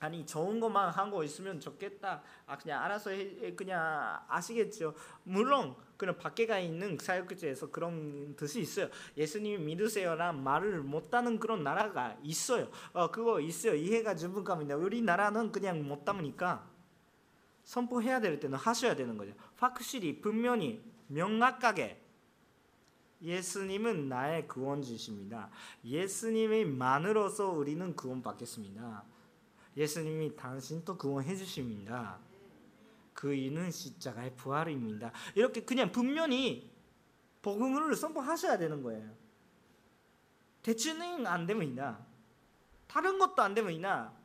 아니 좋은 것만 하고 있으면 좋겠다. 아 그냥 알아서 해, 그냥 아시겠죠. 물론 그런 밖에가 있는 사역지에서 그런 뜻이 있어요. 예수님 믿으세요란 말을 못하는 그런 나라가 있어요. 어 그거 있어요. 이해가 좀 갑니다. 우리 나라는 그냥 못하니까 선포해야 될 때는 하셔야 되는 거죠. 확실히 분명히 명확하게 예수님은 나의 구원주십니다. 예수님의 만으로서 우리는 구원받겠습니다. 예수님이 당신도 구원해 주십니다. 그 이는 십자가의 부활입니다. 이렇게 그냥 분명히 복음을 선포하셔야 되는 거예요. 대충은 안 되면 이나 다른 것도 안 되면 이나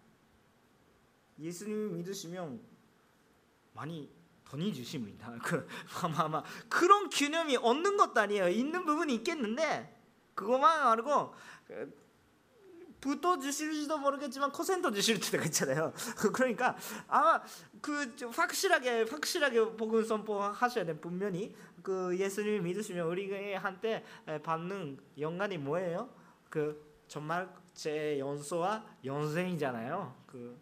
예수님 믿으시면 많이 돈이 주십니다. 그 아마 그런 균형이 없는 것도 아니에요. 있는 부분이 있겠는데 그것만 알고 부도 주실지도 모르겠지만 코센터 주실 때가 있잖아요. 그러니까 아마 그 확실하게 확실하게 복음 선포하셔야 돼 분명히 그 예수님을 믿으시면 우리한테 받는 영광이 뭐예요? 그 정말 제 연소와 연생이잖아요. 그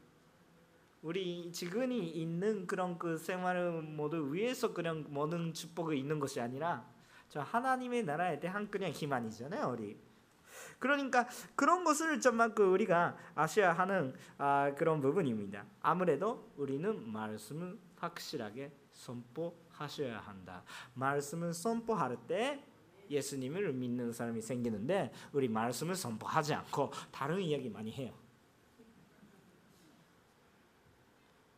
우리 지금이 있는 그런 그 생활을 모두 위해서 그냥 모든 축복이 있는 것이 아니라 저 하나님의 나라에 대한 그냥 희망이잖아요, 우리. 그러니까 그런 것을 그 우리가 아셔야 하는 아, 그런 부분입니다. 아무래도 우리는 말씀을 확실하게 선포하셔야 한다. 말씀을 선포할 때 예수님을 믿는 사람이 생기는데 우리 말씀을 선포하지 않고 다른 이야기 많이 해요.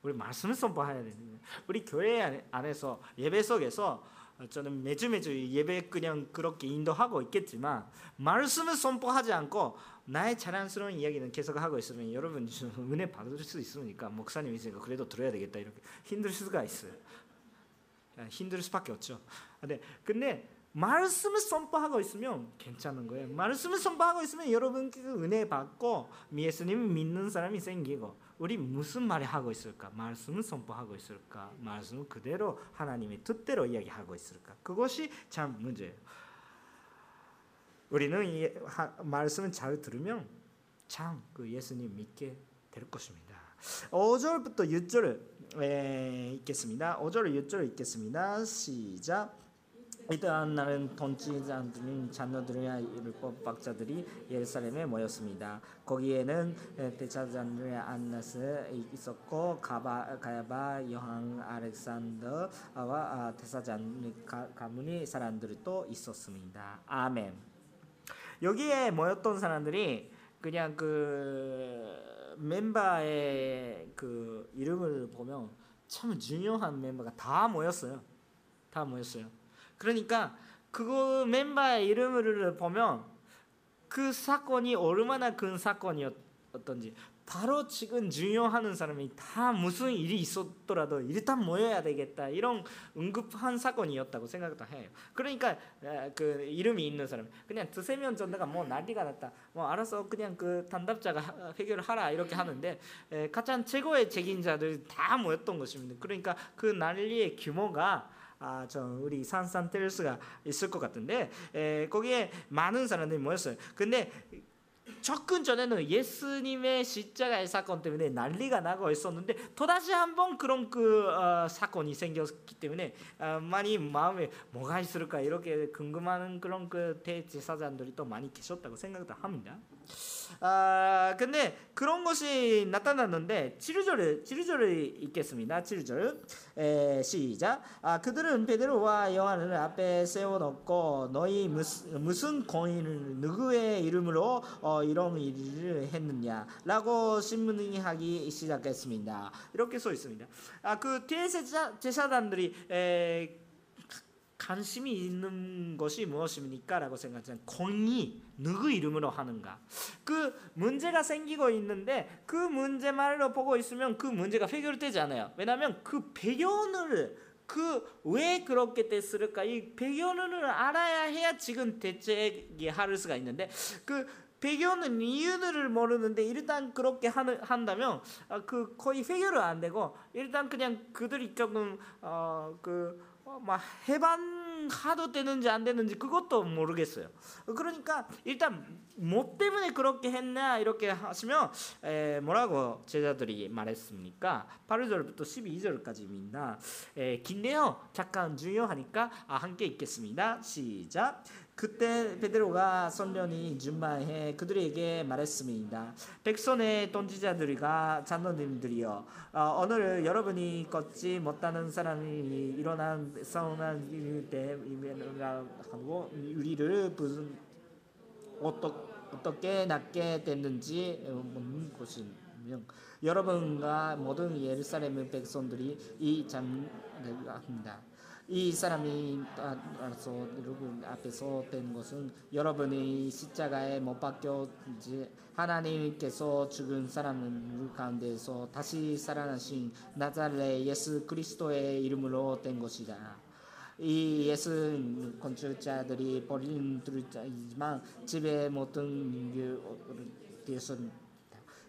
우리 말씀을 선포해야 되는 우리 교회 안에서 예배 속에서 저는 매주 매주 예배 그냥 그렇게 인도하고 있겠지만 말씀을 선포하지 않고 나의 자랑스러운 이야기는 계속 하고 있으면 여러분 은혜 받을 수 있으니까 목사님 있으니까 그래도 들어야 되겠다 이렇게 힘들 수가 있어요. 힘들 수밖에 없죠. 근데 근데 말씀을 선포하고 있으면 괜찮은 거예요. 말씀을 선포하고 있으면 여러분 그 은혜 받고 예수님 믿는 사람이 생기고 우리 무슨 말을 하고 있을까? 말씀을 선포하고 있을까? 말씀을 그대로 하나님의 뜻대로 이야기하고 있을까? 그것이 참 문제예요. 우리는 이 말씀을 잘 들으면 참 그 예수님 믿게 될 것입니다. 5절부터 6절 읽겠습니다. 5절 6절 읽겠습니다. 시작. 이떠한 날은 돈치자들인 자녀들의 율법 박자들이 예루살렘에 모였습니다. 거기에는 대차자들의 안나스 있었고 가바, 가야바, 여왕 알렉산더와 대사장 가문의 사람들이 또 있었습니다. 아멘. 여기에 모였던 사람들이 그냥 그 멤버의 그 이름을 보면 참 중요한 멤버가 다 모였어요. 다 모였어요. 그러니까 그거 멤버의 이름을 보면 그 사건이 얼마나 큰 사건이었던지 바로 지금 중요하는 사람이 다 무슨 일이 있었더라도 일단 모여야 되겠다 이런 응급한 사건이었다고 생각도 해요. 그러니까 그 이름이 있는 사람 그냥 두세 명 전다가 뭐 난리가 났다. 뭐 알아서 그냥 그 단답자가 해결을 하라 이렇게 하는데 가장 최고의 책임자들 다 모였던 것입니다. 그러니까 그 난리의 규모가 아, 저 우리 산산텔스가 있을 것 같은데 에, 거기에 많은 사람들이 모였어요. 근데 접근 전에는 예수님의 십자가의 사건 때문에 난리가 나고 있었는데 또다시 한번 그런 그 어, 사건이 생겼기 때문에 어, 많이 마음에 뭐가 있을까 이렇게 궁금한 그런 그 대제사장들이 또 많이 계셨다고 생각도 합니다. 아 근데 그런 것이 나타났는데 7절을 7절을 읽겠습니다. 7절 에, 시작. 아 그들은 베드로와 요한을 앞에 세워놓고 너희 무슨, 무슨 공인을 누구의 이름으로 어, 이런 일을 했느냐라고 신문하기 시작했습니다. 이렇게 써 있습니다. 아그 대제사 제사단들이 에, 관심이 있는 것이 무엇입니까?라고 생각하면 공이 누구 이름으로 하는가 그 문제가 생기고 있는데 그 문제만으로 보고 있으면 그 문제가 해결되지 않아요. 왜냐하면 그 배경을 그 왜 그렇게 됐을까 이 배경을 알아야 해야 지금 대책이 할 수가 있는데 그 배경은 이유를 모르는데 일단 그렇게 한다면 아, 그 거의 해결은 안 되고 일단 그냥 그들이 조금 어그 어, 막 해방하도 되는지 안 되는지 그것도 모르겠어요. 그러니까 일단 뭐 때문에 그렇게 했나 이렇게 하시면 에, 뭐라고 제자들이 말했습니까? 8절부터 12절까지입니다. 에, 긴데요. 잠깐 중요하니까 아, 함께 읽겠습니다. 시작. 그때 베드로가 선련이 준마해 그들에게 말했습니다. 백손의 돈지자들과 장로님들이여 어, 오늘 여러분이 걷지 못하는 사람이 일어난 싸움한 때이면가 하고 우리를 무슨 어떻게 낫게 됐는지 묻는 것이며 여러분과 모든 예루살렘 백성들이 이 장을 합니다. 이 사람이 알아서 여러분 앞에서 된 것은 여러분이 십자가에 못 박혀지 하나님께서 죽은 사람 가운데서 다시 살아나신 나자레 예수 그리스도의 이름으로 된 것이다. 이 예수 건축자들이 버린 들자이지만 집에 모든 되었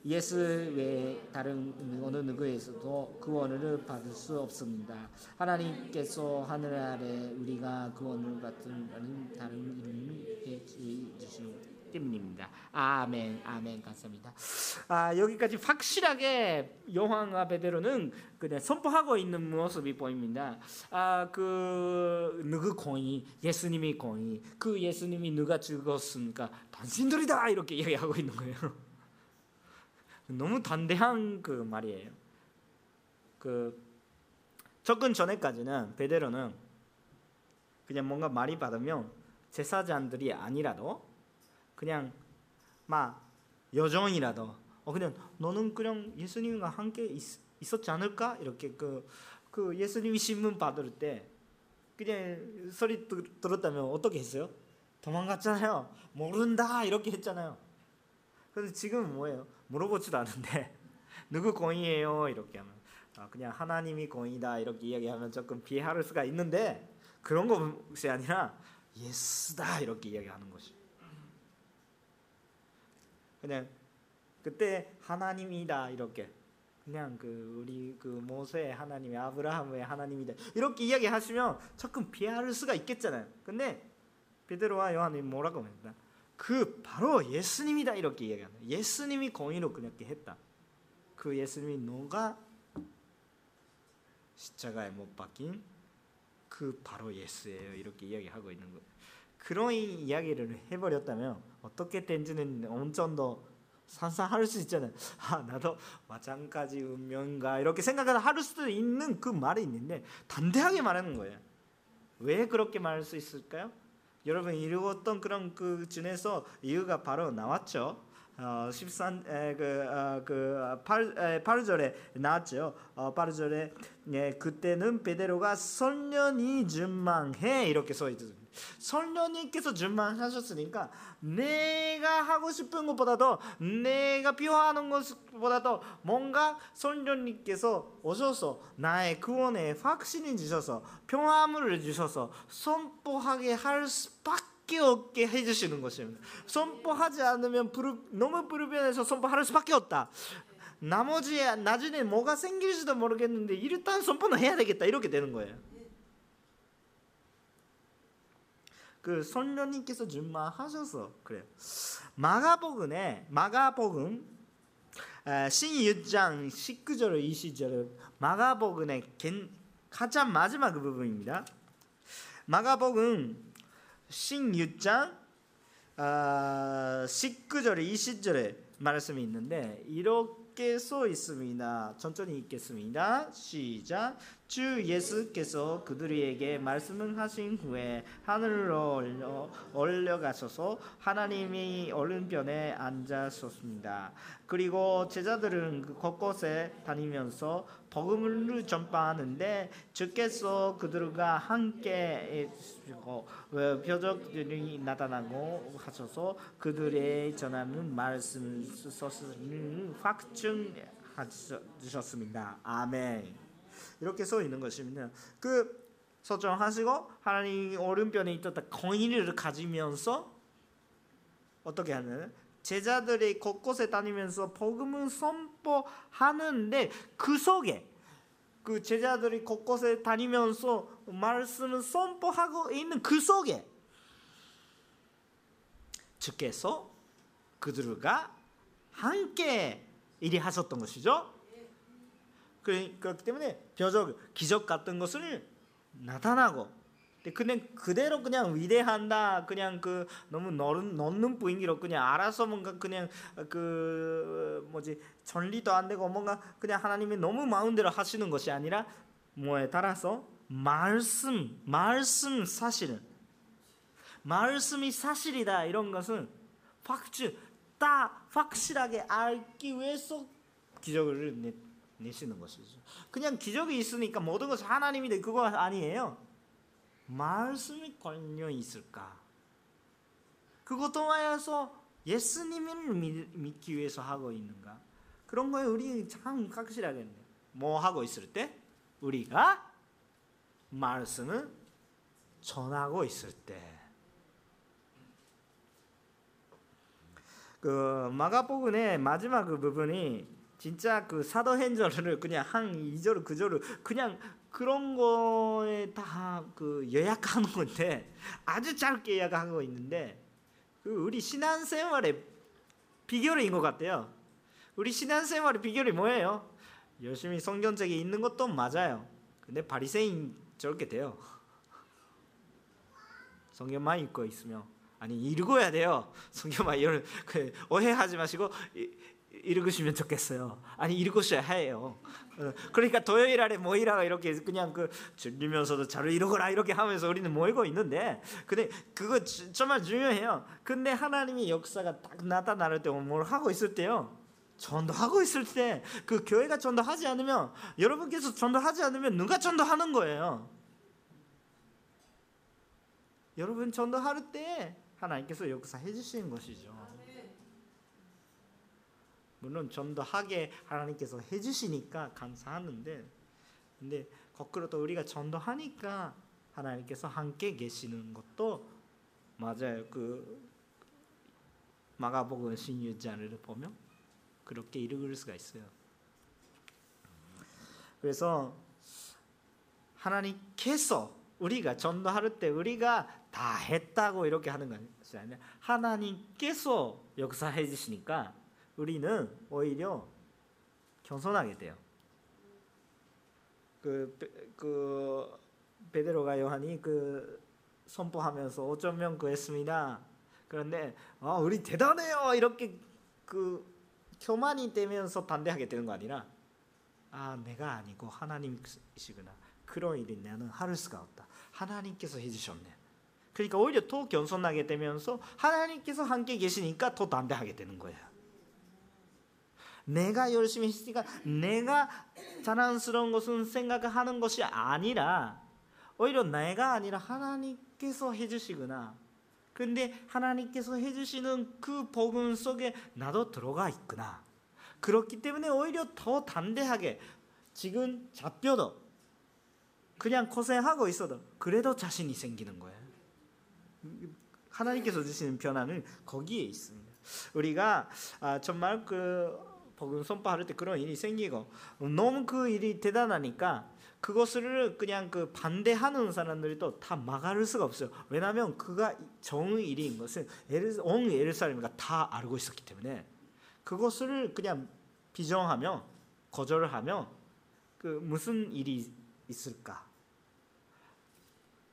예수 외에 다른 어느 누구에서도 구원을 받을 수 없습니다. 하나님께서 하늘 아래 우리가 구원을 받은 다른 이름을 해주시는 때문입니다. 아멘, 아멘, 감사합니다. 아 여기까지 확실하게 요한과 베드로는 그냥 선포하고 있는 모습이 보입니다. 아그 누구 공이 예수님이 공이 그 예수님이 누가 죽었습니까? 당신들이다 이렇게 얘기하고 있는 거예요. 너무 단대한 그 말이에요. 그 접근 전에까지는 베드로는 그냥 뭔가 말이 받으면 제사장들이 아니라도 그냥 막 여정이라도 어 그냥 너는 그냥 예수님과 함께 있, 있었지 않을까 이렇게 그, 그 예수님이 신문 받을 때 그냥 소리 들었다면 어떻게 했어요? 도망갔잖아요. 모른다 이렇게 했잖아요. 그런데 지금 뭐예요? 물어보지도 않은데 누구 공이에요 이렇게 하면 아, 그냥 하나님이 공이다 이렇게 이야기하면 조금 비하할 수가 있는데 그런 것이 아니라 예스다 이렇게 이야기하는 것이. 그냥 그때 하나님이다 이렇게 그냥 그 우리 그 모세 하나님이 아브라함의 하나님이다 이렇게 이야기하시면 조금 비하할 수가 있겠잖아요. 근데 베드로와 요한이 뭐라고 합니다. 그 바로 예수님이다 이렇게 이야기합니다. 예수님이 공의로 그렇게 했다. 그 예수님이 너가 십자가에 못 박힌 그 바로 예수예요 이렇게 이야기하고 있는 거. 그런 이야기를 해버렸다면 어떻게 된지는 엄청 더 상상할 수 있잖아요. 아 나도 마찬가지 운명가 이렇게 생각을 할 수도 있는 그 말이 있는데 단대하게 말하는 거예요. 왜 그렇게 말할 수 있을까요? 여러분 읽었던 그런 그 중에서 이유가 바로 나왔죠. 어, 13, 에, 그, 어, 그 8, 에, 8절에 나왔죠. 어, 8절에 예, 그때는 베드로가 선련이 준망해 이렇게 써 있습 선녀님께서 준만하셨으니까 내가 하고 싶은 것보다도 내가 필요하는 것보다도 뭔가 선녀님께서 오셔서 나의 구원에 확신이 주셔서 평화를 주셔서 선포하게 할 수밖에 없게 해주시는 것입니다. 선포하지 않으면 부르, 너무 불변해서 선포할 수밖에 없다. 나머지 나중에 뭐가 생길지도 모르겠는데 일단 선포는 해야 되겠다 이렇게 되는 거예요. 그 선녀님께서 준마하셔서 그래요. 마가복음에 마가복음 신유장 19절 20절 마가복음의 가장 마지막 부분입니다. 마가복음 신유장 19절 20절에 말씀이 있는데 이렇게 써 있습니다. 천천히 읽겠습니다. 시작. 주 예수께서 그들에게 말씀을 하신 후에 하늘로 올려, 올려가셔서 하나님이 오른편에 앉으셨습니다. 그리고 제자들은 그 곳곳에 다니면서 복음을 전파하는데 주께서 그들과 함께 어, 표적들이 나타나고 하셔서 그들의 전하는 말씀을 확증하셨습니다. 아멘. 이렇게 써 있는 것입니다. 그 서정하시고 하나님 오른편에 있었다 공의를 가지면서 어떻게 하는 제자들이 곳곳에 다니면서 복음을 선포하는데 그 속에 그 제자들이 곳곳에 다니면서 말씀을 선포하고 있는 그 속에 주께서 그들과 함께 일이 하셨던 것이죠. 그렇기 때문에 표적, 기적 같은 것을 나타나고 근데 그대로 그냥 위대한다 그냥 그 너무 넣는, 넣는 분위기로 그냥 알아서 뭔가 그냥 그 뭐지 전리도 안 되고 뭔가 그냥 하나님이 너무 마음대로 하시는 것이 아니라 뭐에 따라서 말씀 말씀 사실은 말씀이 사실이다 이런 것은 확주 딱 확실하게 알기 위해서 기적을 내시는 것이죠. 그냥 기적이 있으니까 모든 것이 하나님이 그거 아니에요. 말씀이 걸려 있을까? 그것 통하여서 예수님을 믿, 기 위해서 하고 있는가? 그런 거에 우리 참 확실하겠네. 뭐 하고 있을 때? 우리가 말씀을 전하고 있을 때. 그 마가복음의 마지막 그 부분이 진짜 그 사도 행전을 그냥 한 2절 9절을 그냥 그런 거에 다 그 요약하는 건데 아주 짧게 요약하고 있는데 그 우리 신앙생활의 비결인 것 같아요. 우리 신앙생활의 비결이 뭐예요? 열심히 성경책에 있는 것도 맞아요. 근데 바리새인 저렇게 돼요. 성경만 읽고 있으면 아니 읽어야 돼요. 성경만 이런 그 오해하지 마시고 읽으시면 좋겠어요. 아니 읽으셔야 해요. 어, 그러니까 토요일 아래 모이라가 이렇게 그냥 그 들리면서도 잘 읽어라 이렇게 하면서 우리는 모이고 있는데 근데 그거 정말 중요해요. 근데 하나님의 역사가 딱 나타날 때뭘 하고 있을 때요. 전도하고 있을 때 그 교회가 전도하지 않으면 여러분께서 전도하지 않으면 누가 전도하는 거예요. 여러분 전도할 때 하나님께서 역사해 주시는 것이죠. 물론 전도하게 하나님께서 해주시니까 감사하는데 근데 거꾸로 또 우리가 전도하니까 하나님께서 함께 계시는 것도 맞아요. 그 마가복음 신유자를 보면 그렇게 읽을 수가 있어요. 그래서 하나님께서 우리가 전도할 때 우리가 다 했다고 이렇게 하는 것이 아니라 하나님께서 역사해 주시니까 우리는 오히려 겸손하게 돼요. 그, 그 베드로가 요한이 그 선포하면서 5천 명 구했습니다. 그런데 아, 우리 대단해요 이렇게 그 교만이 되면서 반대하게 되는 거 아니라 아 내가 아니고 하나님이시구나 그런 일이 나는 할 수가 없다. 하나님께서 해주셨네. 그러니까 오히려 더 겸손하게 되면서 하나님께서 함께 계시니까 더 담대하게 되는 거예요. 내가 열심히 했으니까 내가 자랑스러운 것은 생각하는 것이 아니라 오히려 내가 아니라 하나님께서 해주시구나. 근데 하나님께서 해주시는 그 복음 속에 나도 들어가 있구나. 그렇기 때문에 오히려 더 담대하게 지금 잡혀도 그냥 고생하고 있어도 그래도 자신이 생기는 거예요. 하나님께서 주시는 변화는 거기에 있습니다. 우리가 아, 정말 그 복음 선포할 때 그런 일이 생기고 너무 그 일이 대단하니까 그것을 그냥 그 반대하는 사람들도 다 막을 수가 없어요. 왜냐하면 그가 정의 일인 것은 온 예루살렘가 다 알고 있었기 때문에 그것을 그냥 비정하며 거절하며 그 무슨 일이 있을까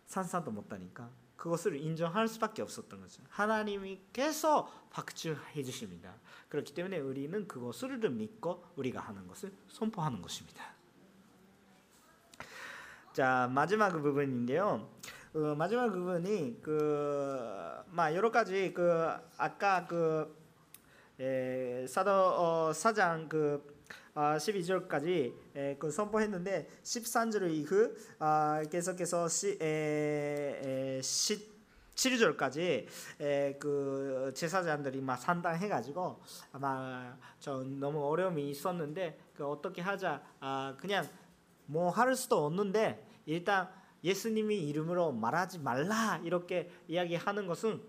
산산도 못하니까 그것을 인정할 수밖에 없었던 거죠. 하나님께서 박증해 주십니다. 그렇기 때문에 우리는 그것을 믿고 우리가 하는 것을 선포하는 것입니다. 자 마지막 그 부분인데요. 어, 마지막 부분이 그막 여러 가지 그 아까 그 에, 사도 어, 사장 그 아, 12절까지 에, 그 선포했는데 13절 이후 아, 계속해서 시, 에, 에, 7절까지 에, 그 제사장들이 막 산당해가지고 아마 저 너무 어려움이 있었는데 그 어떻게 하자 아, 그냥 뭐 할 수도 없는데 일단 예수님이 이름으로 말하지 말라 이렇게 이야기하는 것은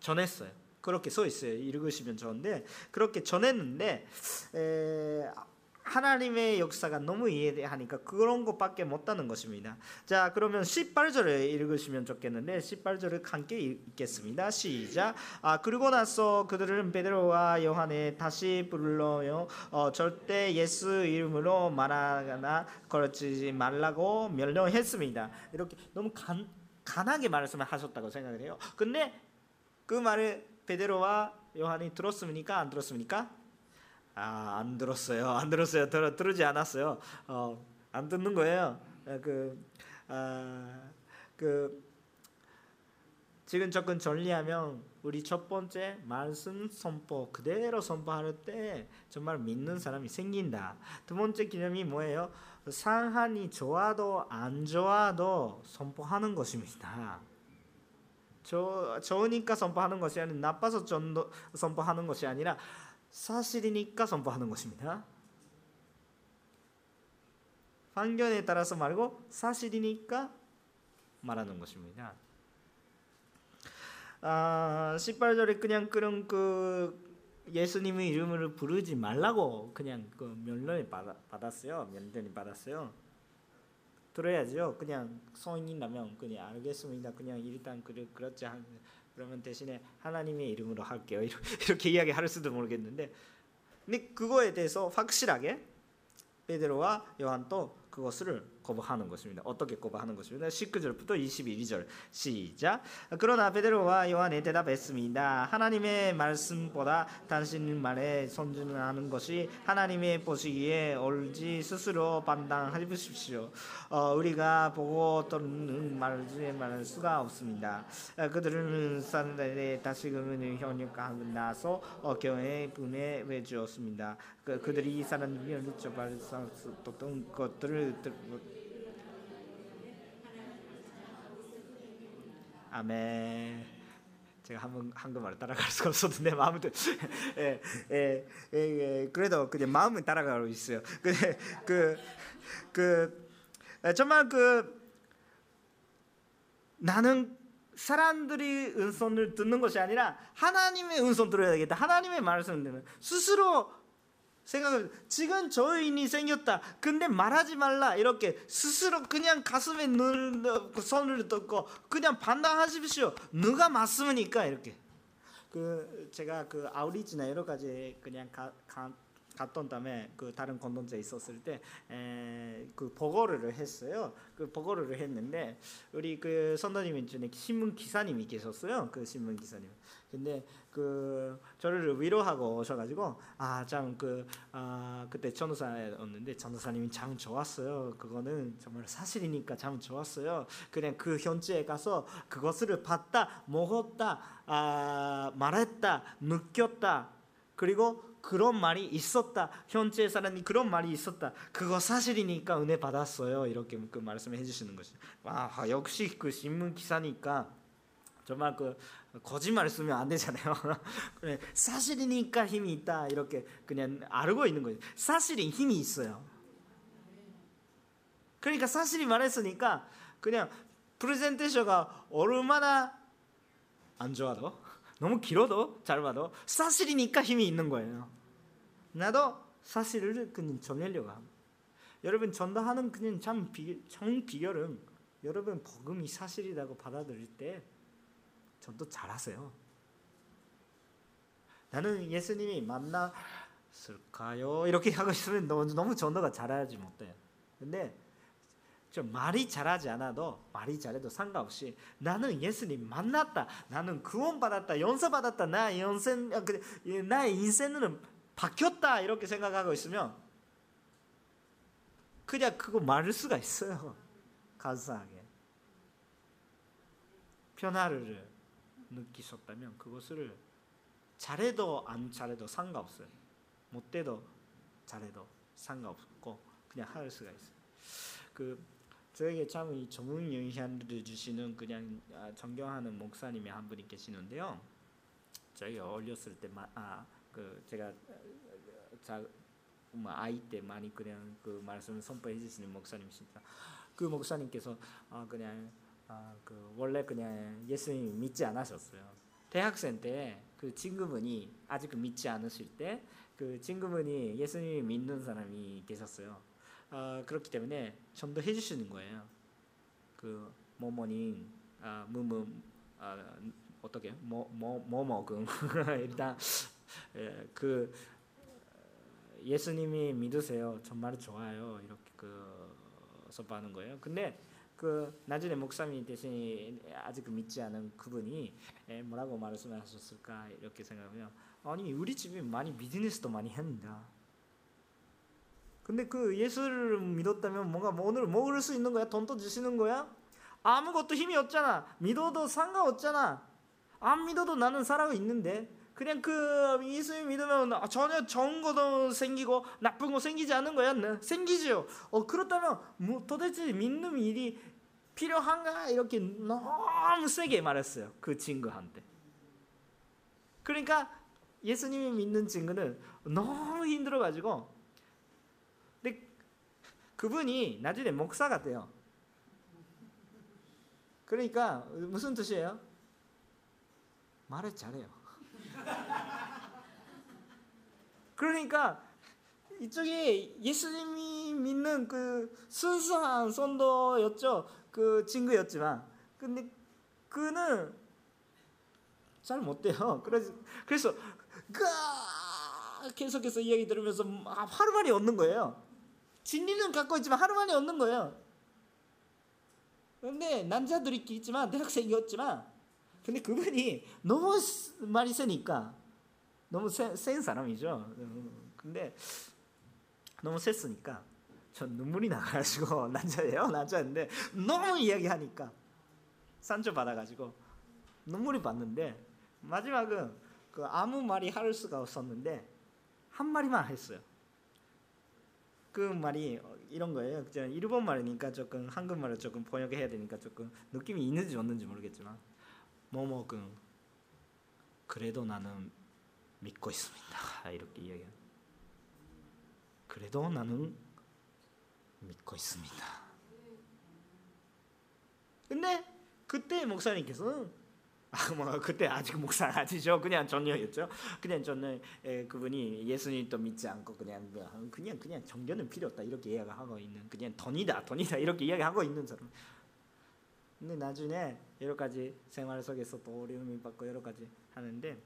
전했어요. 그렇게 써 있어요. 읽으시면 좋은데 그렇게 전했는데 에, 하나님의 역사가 너무 이해하니까 그런 것밖에 못하는 것입니다. 자, 그러면 18절을 읽으시면 좋겠는데 18절을 함께 읽겠습니다. 시작. 아, 그리고 나서 그들은 베드로와 요한에 다시 불러요. 어, 절대 예수 이름으로 말하거나 거르지 말라고 명령했습니다. 이렇게 너무 간, 간하게 말씀을 하셨다고 생각을 해요. 근데 그 말을 베드로와 요한이 들었습니까? 안 들었습니까? 아, 안 들었어요. 안 들었어요. 들, 들지 않았어요. 어, 안 듣는 거예요. 어, 그, 아, 그, 지금 조금 정리하면 우리 첫 번째 말씀 선포 그대로 선포할 때 정말 믿는 사람이 생긴다. 두 번째 개념이 뭐예요? 상한이 좋아도 안 좋아도 선포하는 것입니다. 좋, 좋으니까 선포하는 것이 아니라 나빠서 전도 선포하는 것이 아니라 사실이니까 선포하는 것입니다. 환경에 따라서 말고 사실이니까 말하는 것입니다. 아, 18절에 그냥 그런 그 예수님의 이름을 부르지 말라고 그냥 그 면론을 받았어요. 면전이 받았어요. 들어야죠. 그냥 성인이라면 그냥 알겠습니다. 그냥 일단 그렇 그렇지 그러면 대신에 하나님의 이름으로 할게요. 이렇게 이야기할 수도 모르겠는데, 근데 그거에 대해서 확실하게 베드로와 요한도 그것을 거부하는 것입니다. 어떻게 거부하는 것입니다. 19절부터 22절 시작. 그러나 베드로와 요한이 대답했습니다. 하나님의 말씀보다 당신 말에 선준하는 것이 하나님의 보시기에 옳지 스스로 판단하십시오. 어, 우리가 보고 듣는 말을 말할 수가 없습니다. 어, 그들은 사람들의 다시금을 현역하고 나서 어, 교회 분에 외주었습니다. 그, 그들이 사람들이 여쭤봤던 것들을 아멘. 제가 한번 한국말을 따라갈 수가 없었는데 마음은 예, 예, 예, 예, 그래도 그냥 마음은 따라가고 있어요. 근데 그, 그 정말 그 나는 사람들이 은선을 듣는 것이 아니라 하나님의 은선 들어야 되겠다. 하나님의 말씀을 듣는 스스로 생각을 지금 저인이 생겼다. 근데 말하지 말라 이렇게 스스로 그냥 가슴에 눈 손을 떴고 그냥 판단하십시오. 누가 맞습니까 이렇게. 그 제가 그 아우리지나 여러 가지 그냥 가, 가, 갔던 다음에 그 다른 공동체 있었을 때 그 보고를 했어요. 그 보고를 했는데 우리 그 선도님 중에 신문 기사님이 계셨어요. 그 신문 기사님. 근데 그 저를 위로하고 오셔가지고 아참그 아, 그때 전도사였는데 전도사님이 참 좋았어요. 그거는 정말 사실이니까 참 좋았어요. 그냥 그 현지에 가서 그것을 봤다, 먹었다, 아, 말했다, 느꼈다. 그리고 그런 말이 있었다. 현재 사람이 그런 말이 있었다. 그거 사실이니까 은혜 받았어요. 이렇게 그 말씀해 주시는 것이. 와 역시 그 신문 기사니까 정말 그 거짓말 쓰면 안 되잖아요. 사실이니까 힘이 있다 이렇게 그냥 알고 있는 거예요. 사실이 힘이 있어요. 그러니까 사실이 말했으니까 그냥 프레젠테이션가 얼마나 안 좋아도 너무 길어도 짧아도 사실이니까 힘이 있는 거예요. 나도 사실을 그냥 전하려고 합니다. 여러분 전도하는 그냥 참 비, 참 비결은 여러분 복음이 사실이라고 받아들일 때 전도 잘하세요. 나는 예수님이 만났을까요? 이렇게 하고 있으면 너무, 너무 전도가 잘하지 못해요. 근데 좀 말이 잘하지 않아도 말이 잘해도 상관없이 나는 예수님 만났다. 나는 구원 받았다. 용서받았다. 나 인생 아, 나의 인생은 바뀌었다. 이렇게 생각하고 있으면 그냥 그거 말할 수가 있어요. 감사하게. 변화를 느끼셨다면 그것을 잘해도 안 잘해도 상관없어요. 못돼도 잘해도 상관없고 그냥 할 수가 있어요. 그 저에게 참 이 전문 영향을 주시는 그냥 아, 존경하는 목사님이 한 분이 계시는데요. 저희 어렸을 때 아 그 제가 자 뭐 아이 때 많이 그냥 그 말씀을 선포해 주시는 목사님이십니다. 그 목사님께서 아 그냥 아 그 원래 그냥 예수님 믿지 않으셨어요. 대학생 때 그 친구분이 아직 믿지 않으실 때 그 친구분이 예수님 믿는 사람이 계셨어요. 어, 그렇기 때문에 전도해 주시는 거예요. 그 모모님 아, 무무 아, 어떻게 뭐 뭐 뭐 먹음 일단 예, 그 예수님이 믿으세요. 정말 좋아요. 이렇게 그 선포하는 거예요. 근데 그 나중에 목사님 대신 아직 믿지 않은 그분이 예, 뭐라고 말씀하셨을까 이렇게 생각하면 아니 우리 집이 많이 비즈니스도 많이 합니다. 근데 그 예수를 믿었다면 뭔가 뭐 오늘 먹을 수 있는 거야? 돈도 주시는 거야? 아무것도 힘이 없잖아. 믿어도 상관없잖아. 안 믿어도 나는 살아가 있는데 그냥 그 예수 믿으면 전혀 좋은 것도 생기고 나쁜 거 생기지 않는 거야? 네, 생기지요. 어 그렇다면 뭐 도대체 믿는 일이 필요한가 이렇게 너무 세게 말했어요. 그 친구한테. 그러니까 예수님이 믿는 친구는 너무 힘들어 가지고 그분이 나중에 목사가 돼요. 그러니까 무슨 뜻이에요? 말을 잘해요. 그러니까 이쪽에 예수님이 믿는 그 순수한 선도였죠. 그 친구였지만, 근데 그는 잘 못 돼요. 그래서 그래서 계속해서 이야기 들으면서 하루 만에 얻는 거예요. 진리는 갖고 있지만 하루 만에 얻는 거예요. 근데 남자들이 있지만 대학생이었지만 근데 그분이 너무 말이 세니까 너무 센, 센 사람이죠. 근데 너무 셌으니까 전 눈물이 나가지고 남자예요 남자인데 너무 이야기하니까 상처 받아가지고 눈물이 받는데 마지막은 그 아무 말이 할 수가 없었는데 한 마리만 했어요. 그 말이 이런 거예요. 일본 말이니까 조금 한국말을 조금 번역해야 되니까 조금 느낌이 있는지 없는지 모르겠지만 모모군 그래도 나는 믿고 있습니다. 이렇게 이야기해요. 그래도 나는 믿고 있습니다. 근데 그때 목사님께서는 아, 뭐 그때 아직 목사 아니죠. 그냥 전녀였죠. 그냥 저는 그분이 예수님도 믿지 않고 그냥 그냥 그냥 정교는 필요 없다 이렇게 이야기하고 있는 그냥 돈이다 돈이다 이렇게 이야기하고 있는 사람. 근데 나중에 여러 가지 생활 속에서 또 어려움이 받고 여러 가지 하는데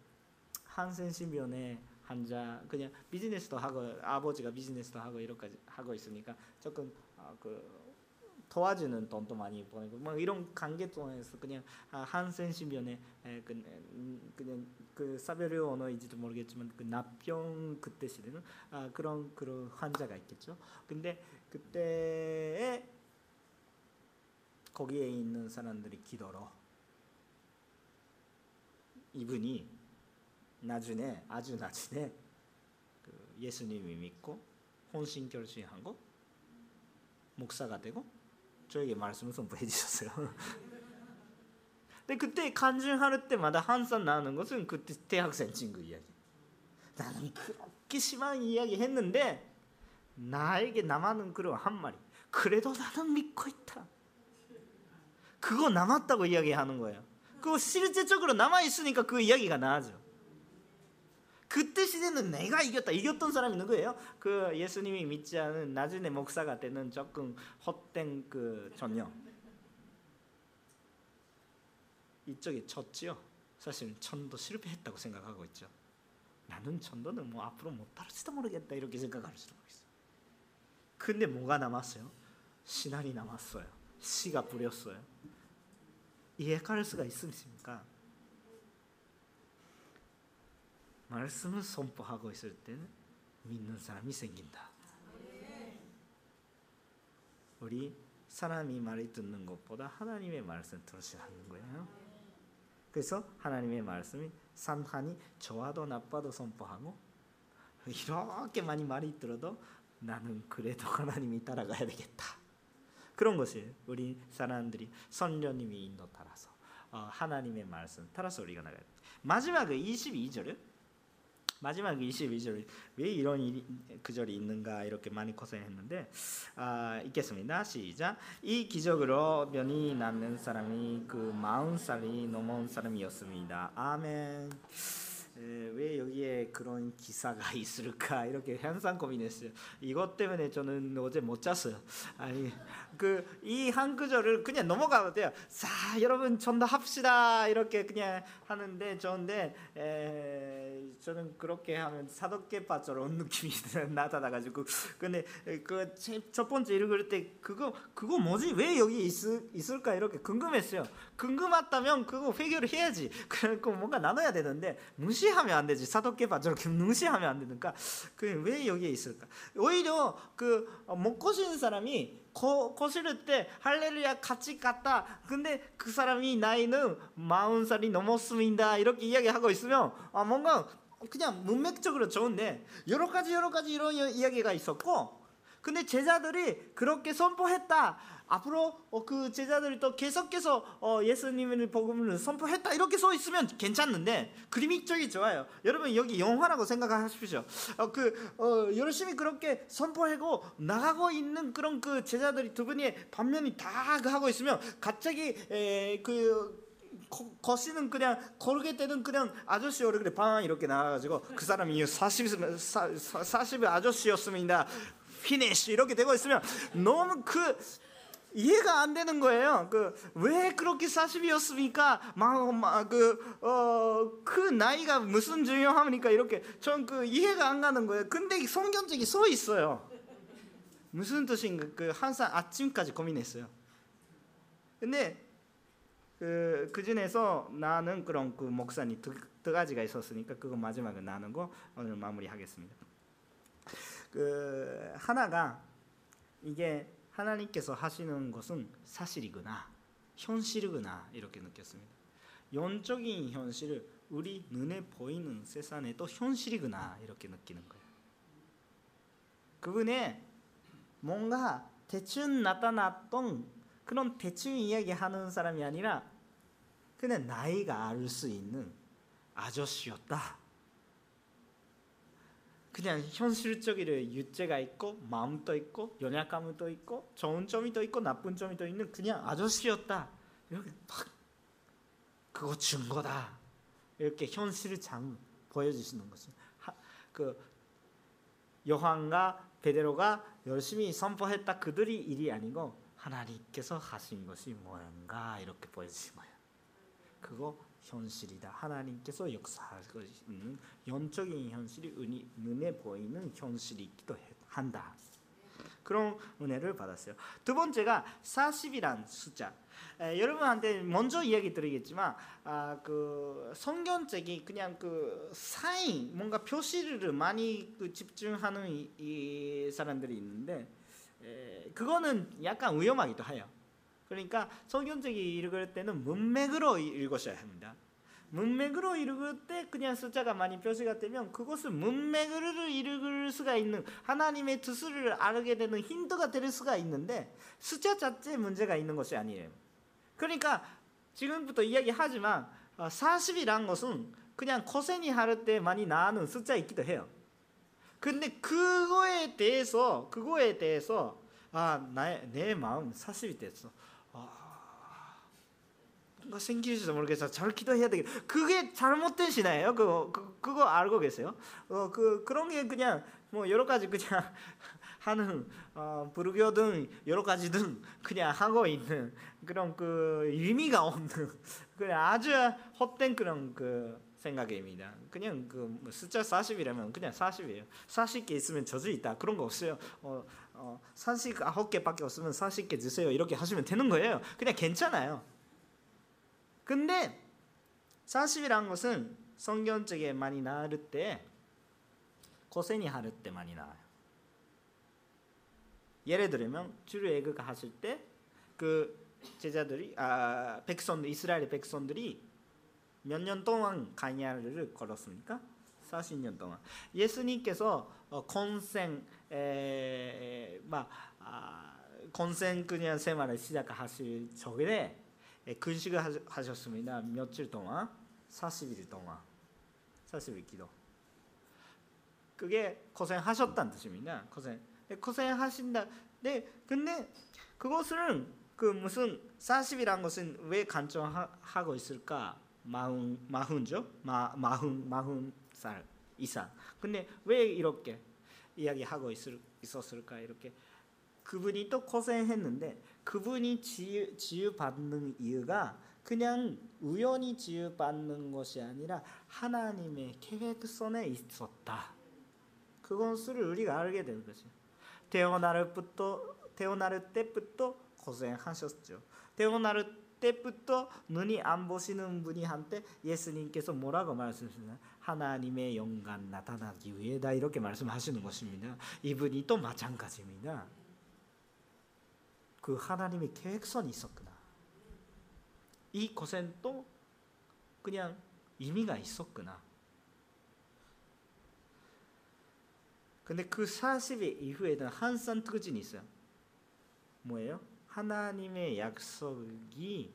한센신병의 환자 그냥 비즈니스도 하고 아버지가 비즈니스도 하고 이런 까지 하고 있으니까 조금 어, 그 도와주는 돈도 많이 보내고 뭐 이런 관계 통해서 그냥 한센신병의 그, 음, 그냥 그 사별의 언어인지도 모르겠지만 그 납병 그때 시대는 아, 그런 그런 환자가 있겠죠. 근데 그때에 거기에 있는 사람들이 기도로 이분이 나중에 아주 나중에 그 예수님이 믿고 혼신 결심하고 목사가 되고 저에게 말씀을 선포해 주셨어요. 근데 그때 간증할 때마다 항상 나는 것은 그때 대학생 친구 이야기. 나는 그렇게 심한 이야기 했는데 나에게 남아는 그런 한 마리. 그래도 나는 믿고 있다. 그거 남았다고 이야기하는 거예요. 그거 실제적으로 남아 있으니까 그 이야기가 나죠. 그때 시대는 내가 이겼다. 이겼던 사람이 누구예요? 그 예수님이 믿지 않은 나중에 목사가 되는 조금 헛된 그 전혀. 이쪽이 졌지요. 사실 천도 실패했다고 생각하고 있죠. 나는 천도는 뭐 앞으로 못할지도 모르겠다 이렇게 생각할 수도 있어요. 근데 뭐가 남았어요? 신앙이 남았어요. 씨가 뿌렸어요. 이해할 수가 있습니까? 말씀을 선포하고 있을 때는 믿는 사람이 생긴다. 우리 사람이 말을 듣는 것보다 하나님의 말씀 들으셔야 하는 거예요. 그래서 하나님의 말씀이 산하니 좋아도 나빠도 선포하고 이렇게 많이 말이 들어도 나는 그래도 하나님이 따라가야 되겠다. 그런 것이 우리 사람들이 선녀님이 인도 따라서 어, 하나님의 말씀 따라서 우리가 나가야 돼. 마지막 22절은 마지막 22절 왜 이런 일이, 그 절이 있는가 이렇게 많이 고생했는데 아, 읽겠습니다. 시작. 이 기적으로 면이 남는 사람이 그 마흔 살이 넘은 사람이었습니다. 아멘. 왜 여기에 그런 기사가 있을까 이렇게 항상 고민했어요. 이것 때문에 저는 어제 못 잤어요. 아니 그 이 한 구절을 그냥 넘어가도 돼요. 자 여러분 전도합시다 이렇게 그냥 하는데 에, 저는 그렇게 하면 사도계파처럼 느낌이 나타나가지고 근데 그 첫 번째 읽을 때 그거 그거 뭐지 왜 여기 있, 있을까 이렇게 궁금했어요. 궁금했다면 그거 해결을 해야지. 그러니까 뭔가 나눠야 되는데 무시하면 안 되지. 사도계파 저렇게 무시하면 안 되니까 그왜 여기에 있을까? 오히려 그 먹고싶는 사람이 거, 거실 때 할렐루야 같이 갔다. 근데 그 사람이 나이는 마흔 살이 넘었습니다. 이렇게 이야기하고 있으면 아 뭔가 그냥 문맥적으로 좋은데 여러 가지 여러 가지 이런 이야기가 있었고 근데 제자들이 그렇게 선포했다. 앞으로 어, 그 제자들이 또 계속해서 어, 예수님을 복음을 선포했다 이렇게 써 있으면 괜찮는데 그림이 쪽이 좋아요. 여러분 여기 영화라고 생각하십시오. 어, 그 어, 열심히 그렇게 선포하고 나가고 있는 그런 그 제자들이 두 분이 반면이 다 하고 있으면 갑자기 에, 그 거시는 그냥 걸게 되는 그냥 아저씨 얼굴에 방 이렇게 나와가지고 그 사람이 40, 40 아저씨였습니다. 피니쉬 이렇게 되고 있으면 너무 그 이해가 안 되는 거예요. 그 왜 그렇게 40이었습니까? 막그어그 그 나이가 무슨 중요합니까? 이렇게 전 그 이해가 안 가는 거예요. 근데 성경책이 써 있어요. 무슨 뜻인가? 그 항상 아침까지 고민했어요. 근데 그, 그 중에서 나는 그런 그 목사님 두, 두 가지가 있었으니까 그거 마지막에 나는 거 오늘 마무리하겠습니다. 그 하나가 이게 하나님께서 하시는 것은 사실이구나, 현실이구나 이렇게 느꼈습니다. 영적인 현실을 우리 눈에 보이는 세상에 또 현실이구나 이렇게 느끼는 거예요. 그분의 뭔가 대충 나타났던 그런 대충 이야기하는 사람이 아니라 그냥 나이가 알 수 있는 아저씨였다. 그냥 현실적으로 유죄가 있고 마음도 있고 연약감도 있고 좋은 점이 또 있고 나쁜 점이 또 있는 그냥 아저씨였다. 이렇게 막 그거 증거다. 이렇게 현실장 보여주시는 것이 그 요한과 베드로가 열심히 선포했다 그들이 일이 아니고 하나님께서 하신 것이 뭔가 이렇게 보여주신 거예요. 그거 현실이다. 하나님께서 역사하고 있는 영적인 현실이 눈에 보이는 현실이기도 한다. 그런 은혜를 받았어요. 두 번째가 40이란 숫자. 에, 여러분한테 먼저 이야기 드리겠지만 아, 그 성경책이 그냥 그 사인 뭔가 표시를 많이 그 집중하는 이, 이 사람들이 있는데 에, 그거는 약간 위험하기도 해요. 그러니까 성경책이 읽을 때는 문맥으로 읽으셔야 합니다. 문맥으로 읽을 때 그냥 숫자가 많이 표시가 되면 그것을 문맥으로 읽을 수가 있는 하나님의 뜻을 알게 되는 힌트가 될 수가 있는데 숫자 자체에 문제가 있는 것이 아니에요. 그러니까 지금부터 이야기하지만 40이란 어, 것은 그냥 코센이 할 때 많이 나오는 숫자이기도 해요. 근데 그거에 대해서 그거에 대해서 아 나의 내 마음 40이 됐어. 뭔가 생길지도 모르겠어. 잘 기도해야 되겠. 그게 잘못된 신앙예요. 그거 그, 그거 알고 계세요? 어 그 그런 게 그냥 뭐 여러 가지 그냥 하는 어, 불교든 여러 가지 등 그냥 하고 있는 그런 그 의미가 없는 그냥 아주 헛된 그런 그 생각입니다. 그냥 그뭐 숫자 40이라면 그냥 40이에요. 40개 있으면 저주 있다. 그런 거 없어요. 어, 어, 49개밖에 없으면 40개 주세요. 이렇게 하시면 되는 거예요. 그냥 괜찮아요. 근데 40이란 것은 성경책에 많이 나올 때 고센이 할 때 많이 나와요. 예를 들면 출애굽 하실 때 그 제자들이 아 백성 이스라엘 백성들이 몇 년 동안 가냐를 걸었습니까? 40년 동안. 예수님께서 어, 막 아, 시작하실 적에 예, 근식을 하셨습니다. 며칠 동안 40일 동안 40일 기도. 그게 고생하셨다는 뜻입니다. 고생. 예, 고생하신다. 네, 근데 그것은 그 무슨 40이란 것은 왜 간청하고 있을까? 마흔 마흔죠? 마 마흔 마흔 살 이상. 근데 왜 이렇게 이야기하고 있을, 있었을까? 이렇게 그분이 또 고생했는데 그분이 지유, 지유받는 이유가 그냥 우연히 지유받는 것이 아니라 하나님의 계획선에 있었다. 그것을 우리가 알게 되는 거죠. 태어날 태어날 때부터 고생하셨죠. 태어날 때부터 눈이 안 보시는 분이 한테 예수님께서 뭐라고 말씀하시나요? 하나님의 영광 나타나기 위해다 이렇게 말씀하시는 것입니다. 이분이 또 마찬가지입니다. 그 하나님의 계획선이 있었구나. 이 고생도 그냥 의미가 있었구나. 근데 그 40일 이후에는 한산 특징이 있어요. 뭐예요? 하나님의 약속이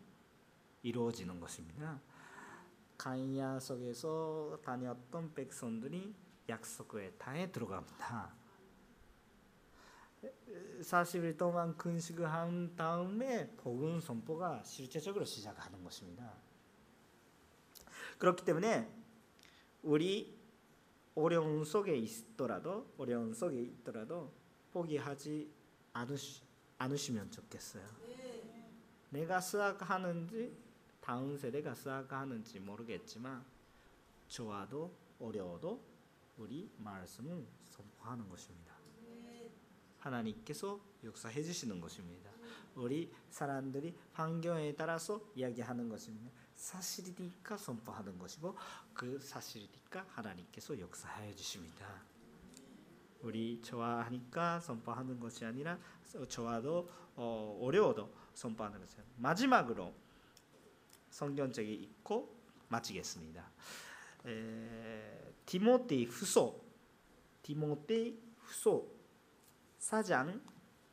이루어지는 것입니다. 가야 속에서 다녔던 백성들이 약속의 땅에 들어갑니다. 40일 동안 근식을 한 다음에 복음 선포가 실제적으로 시작하는 것입니다. 그렇기 때문에 우리 어려움 속에 있더라도 어려움 속에 있더라도 포기하지 않으시, 않으시면 좋겠어요. 내가 수학하는지 다음 세대가 수학하는지 모르겠지만 좋아도 어려워도 우리 말씀을 선포하는 것입니다. 하나님께서 역사해 주시는 것입니다. 우리 사람들이 환경에 따라서 이야기하는 것입니다. 사실이니까 선포하는 것이고 그 사실이니까 하나님께서 역사해 주십니다. 우리 좋아하니까 선포하는 것이 아니라 좋아도 어, 어려워도 선포하는 것이요. 마지막으로 성경책이 있고 마치겠습니다. 에, 디모데 후서 디모데 후서 4장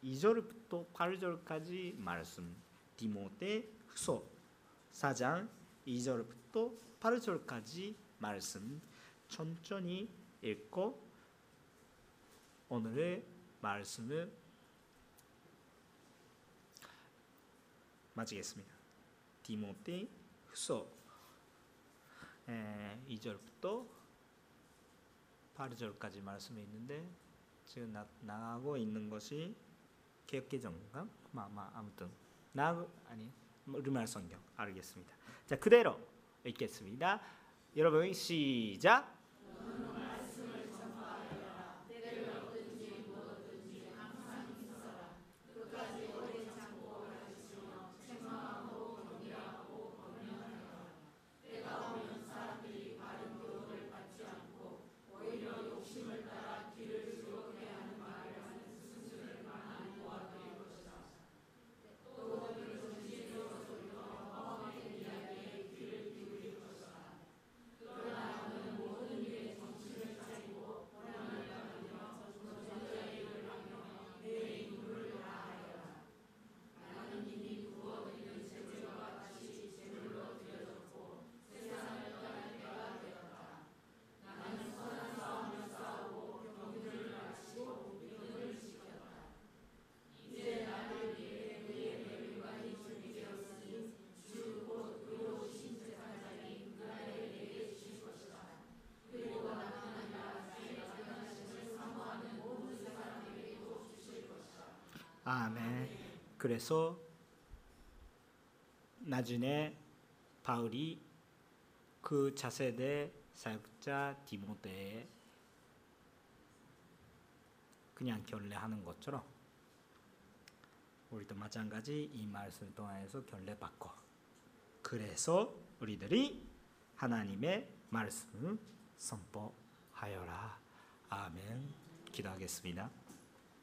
2절부터 8절까지 말씀 디모데 후서 4장 2절부터 8절까지 말씀 천천히 읽고 오늘의 말씀을 마치겠습니다. 디모데 후서 2절부터 8절까지 말씀이 있는데 지금 나, 나가고 있는 것이 개혁개정인가? 마, 마, 아무튼 나 아니 우리말 성경 알겠습니다. 자 그대로 읽겠습니다. 여러분 시작. 아멘. 그래서 나중에 바울이 그 차세대 사역자 디모데에 그냥 결례하는 것처럼 우리도 마찬가지 이 말씀을 통해서 결례받고 그래서 우리들이 하나님의 말씀을 선포하여라. 아멘. 기도하겠습니다.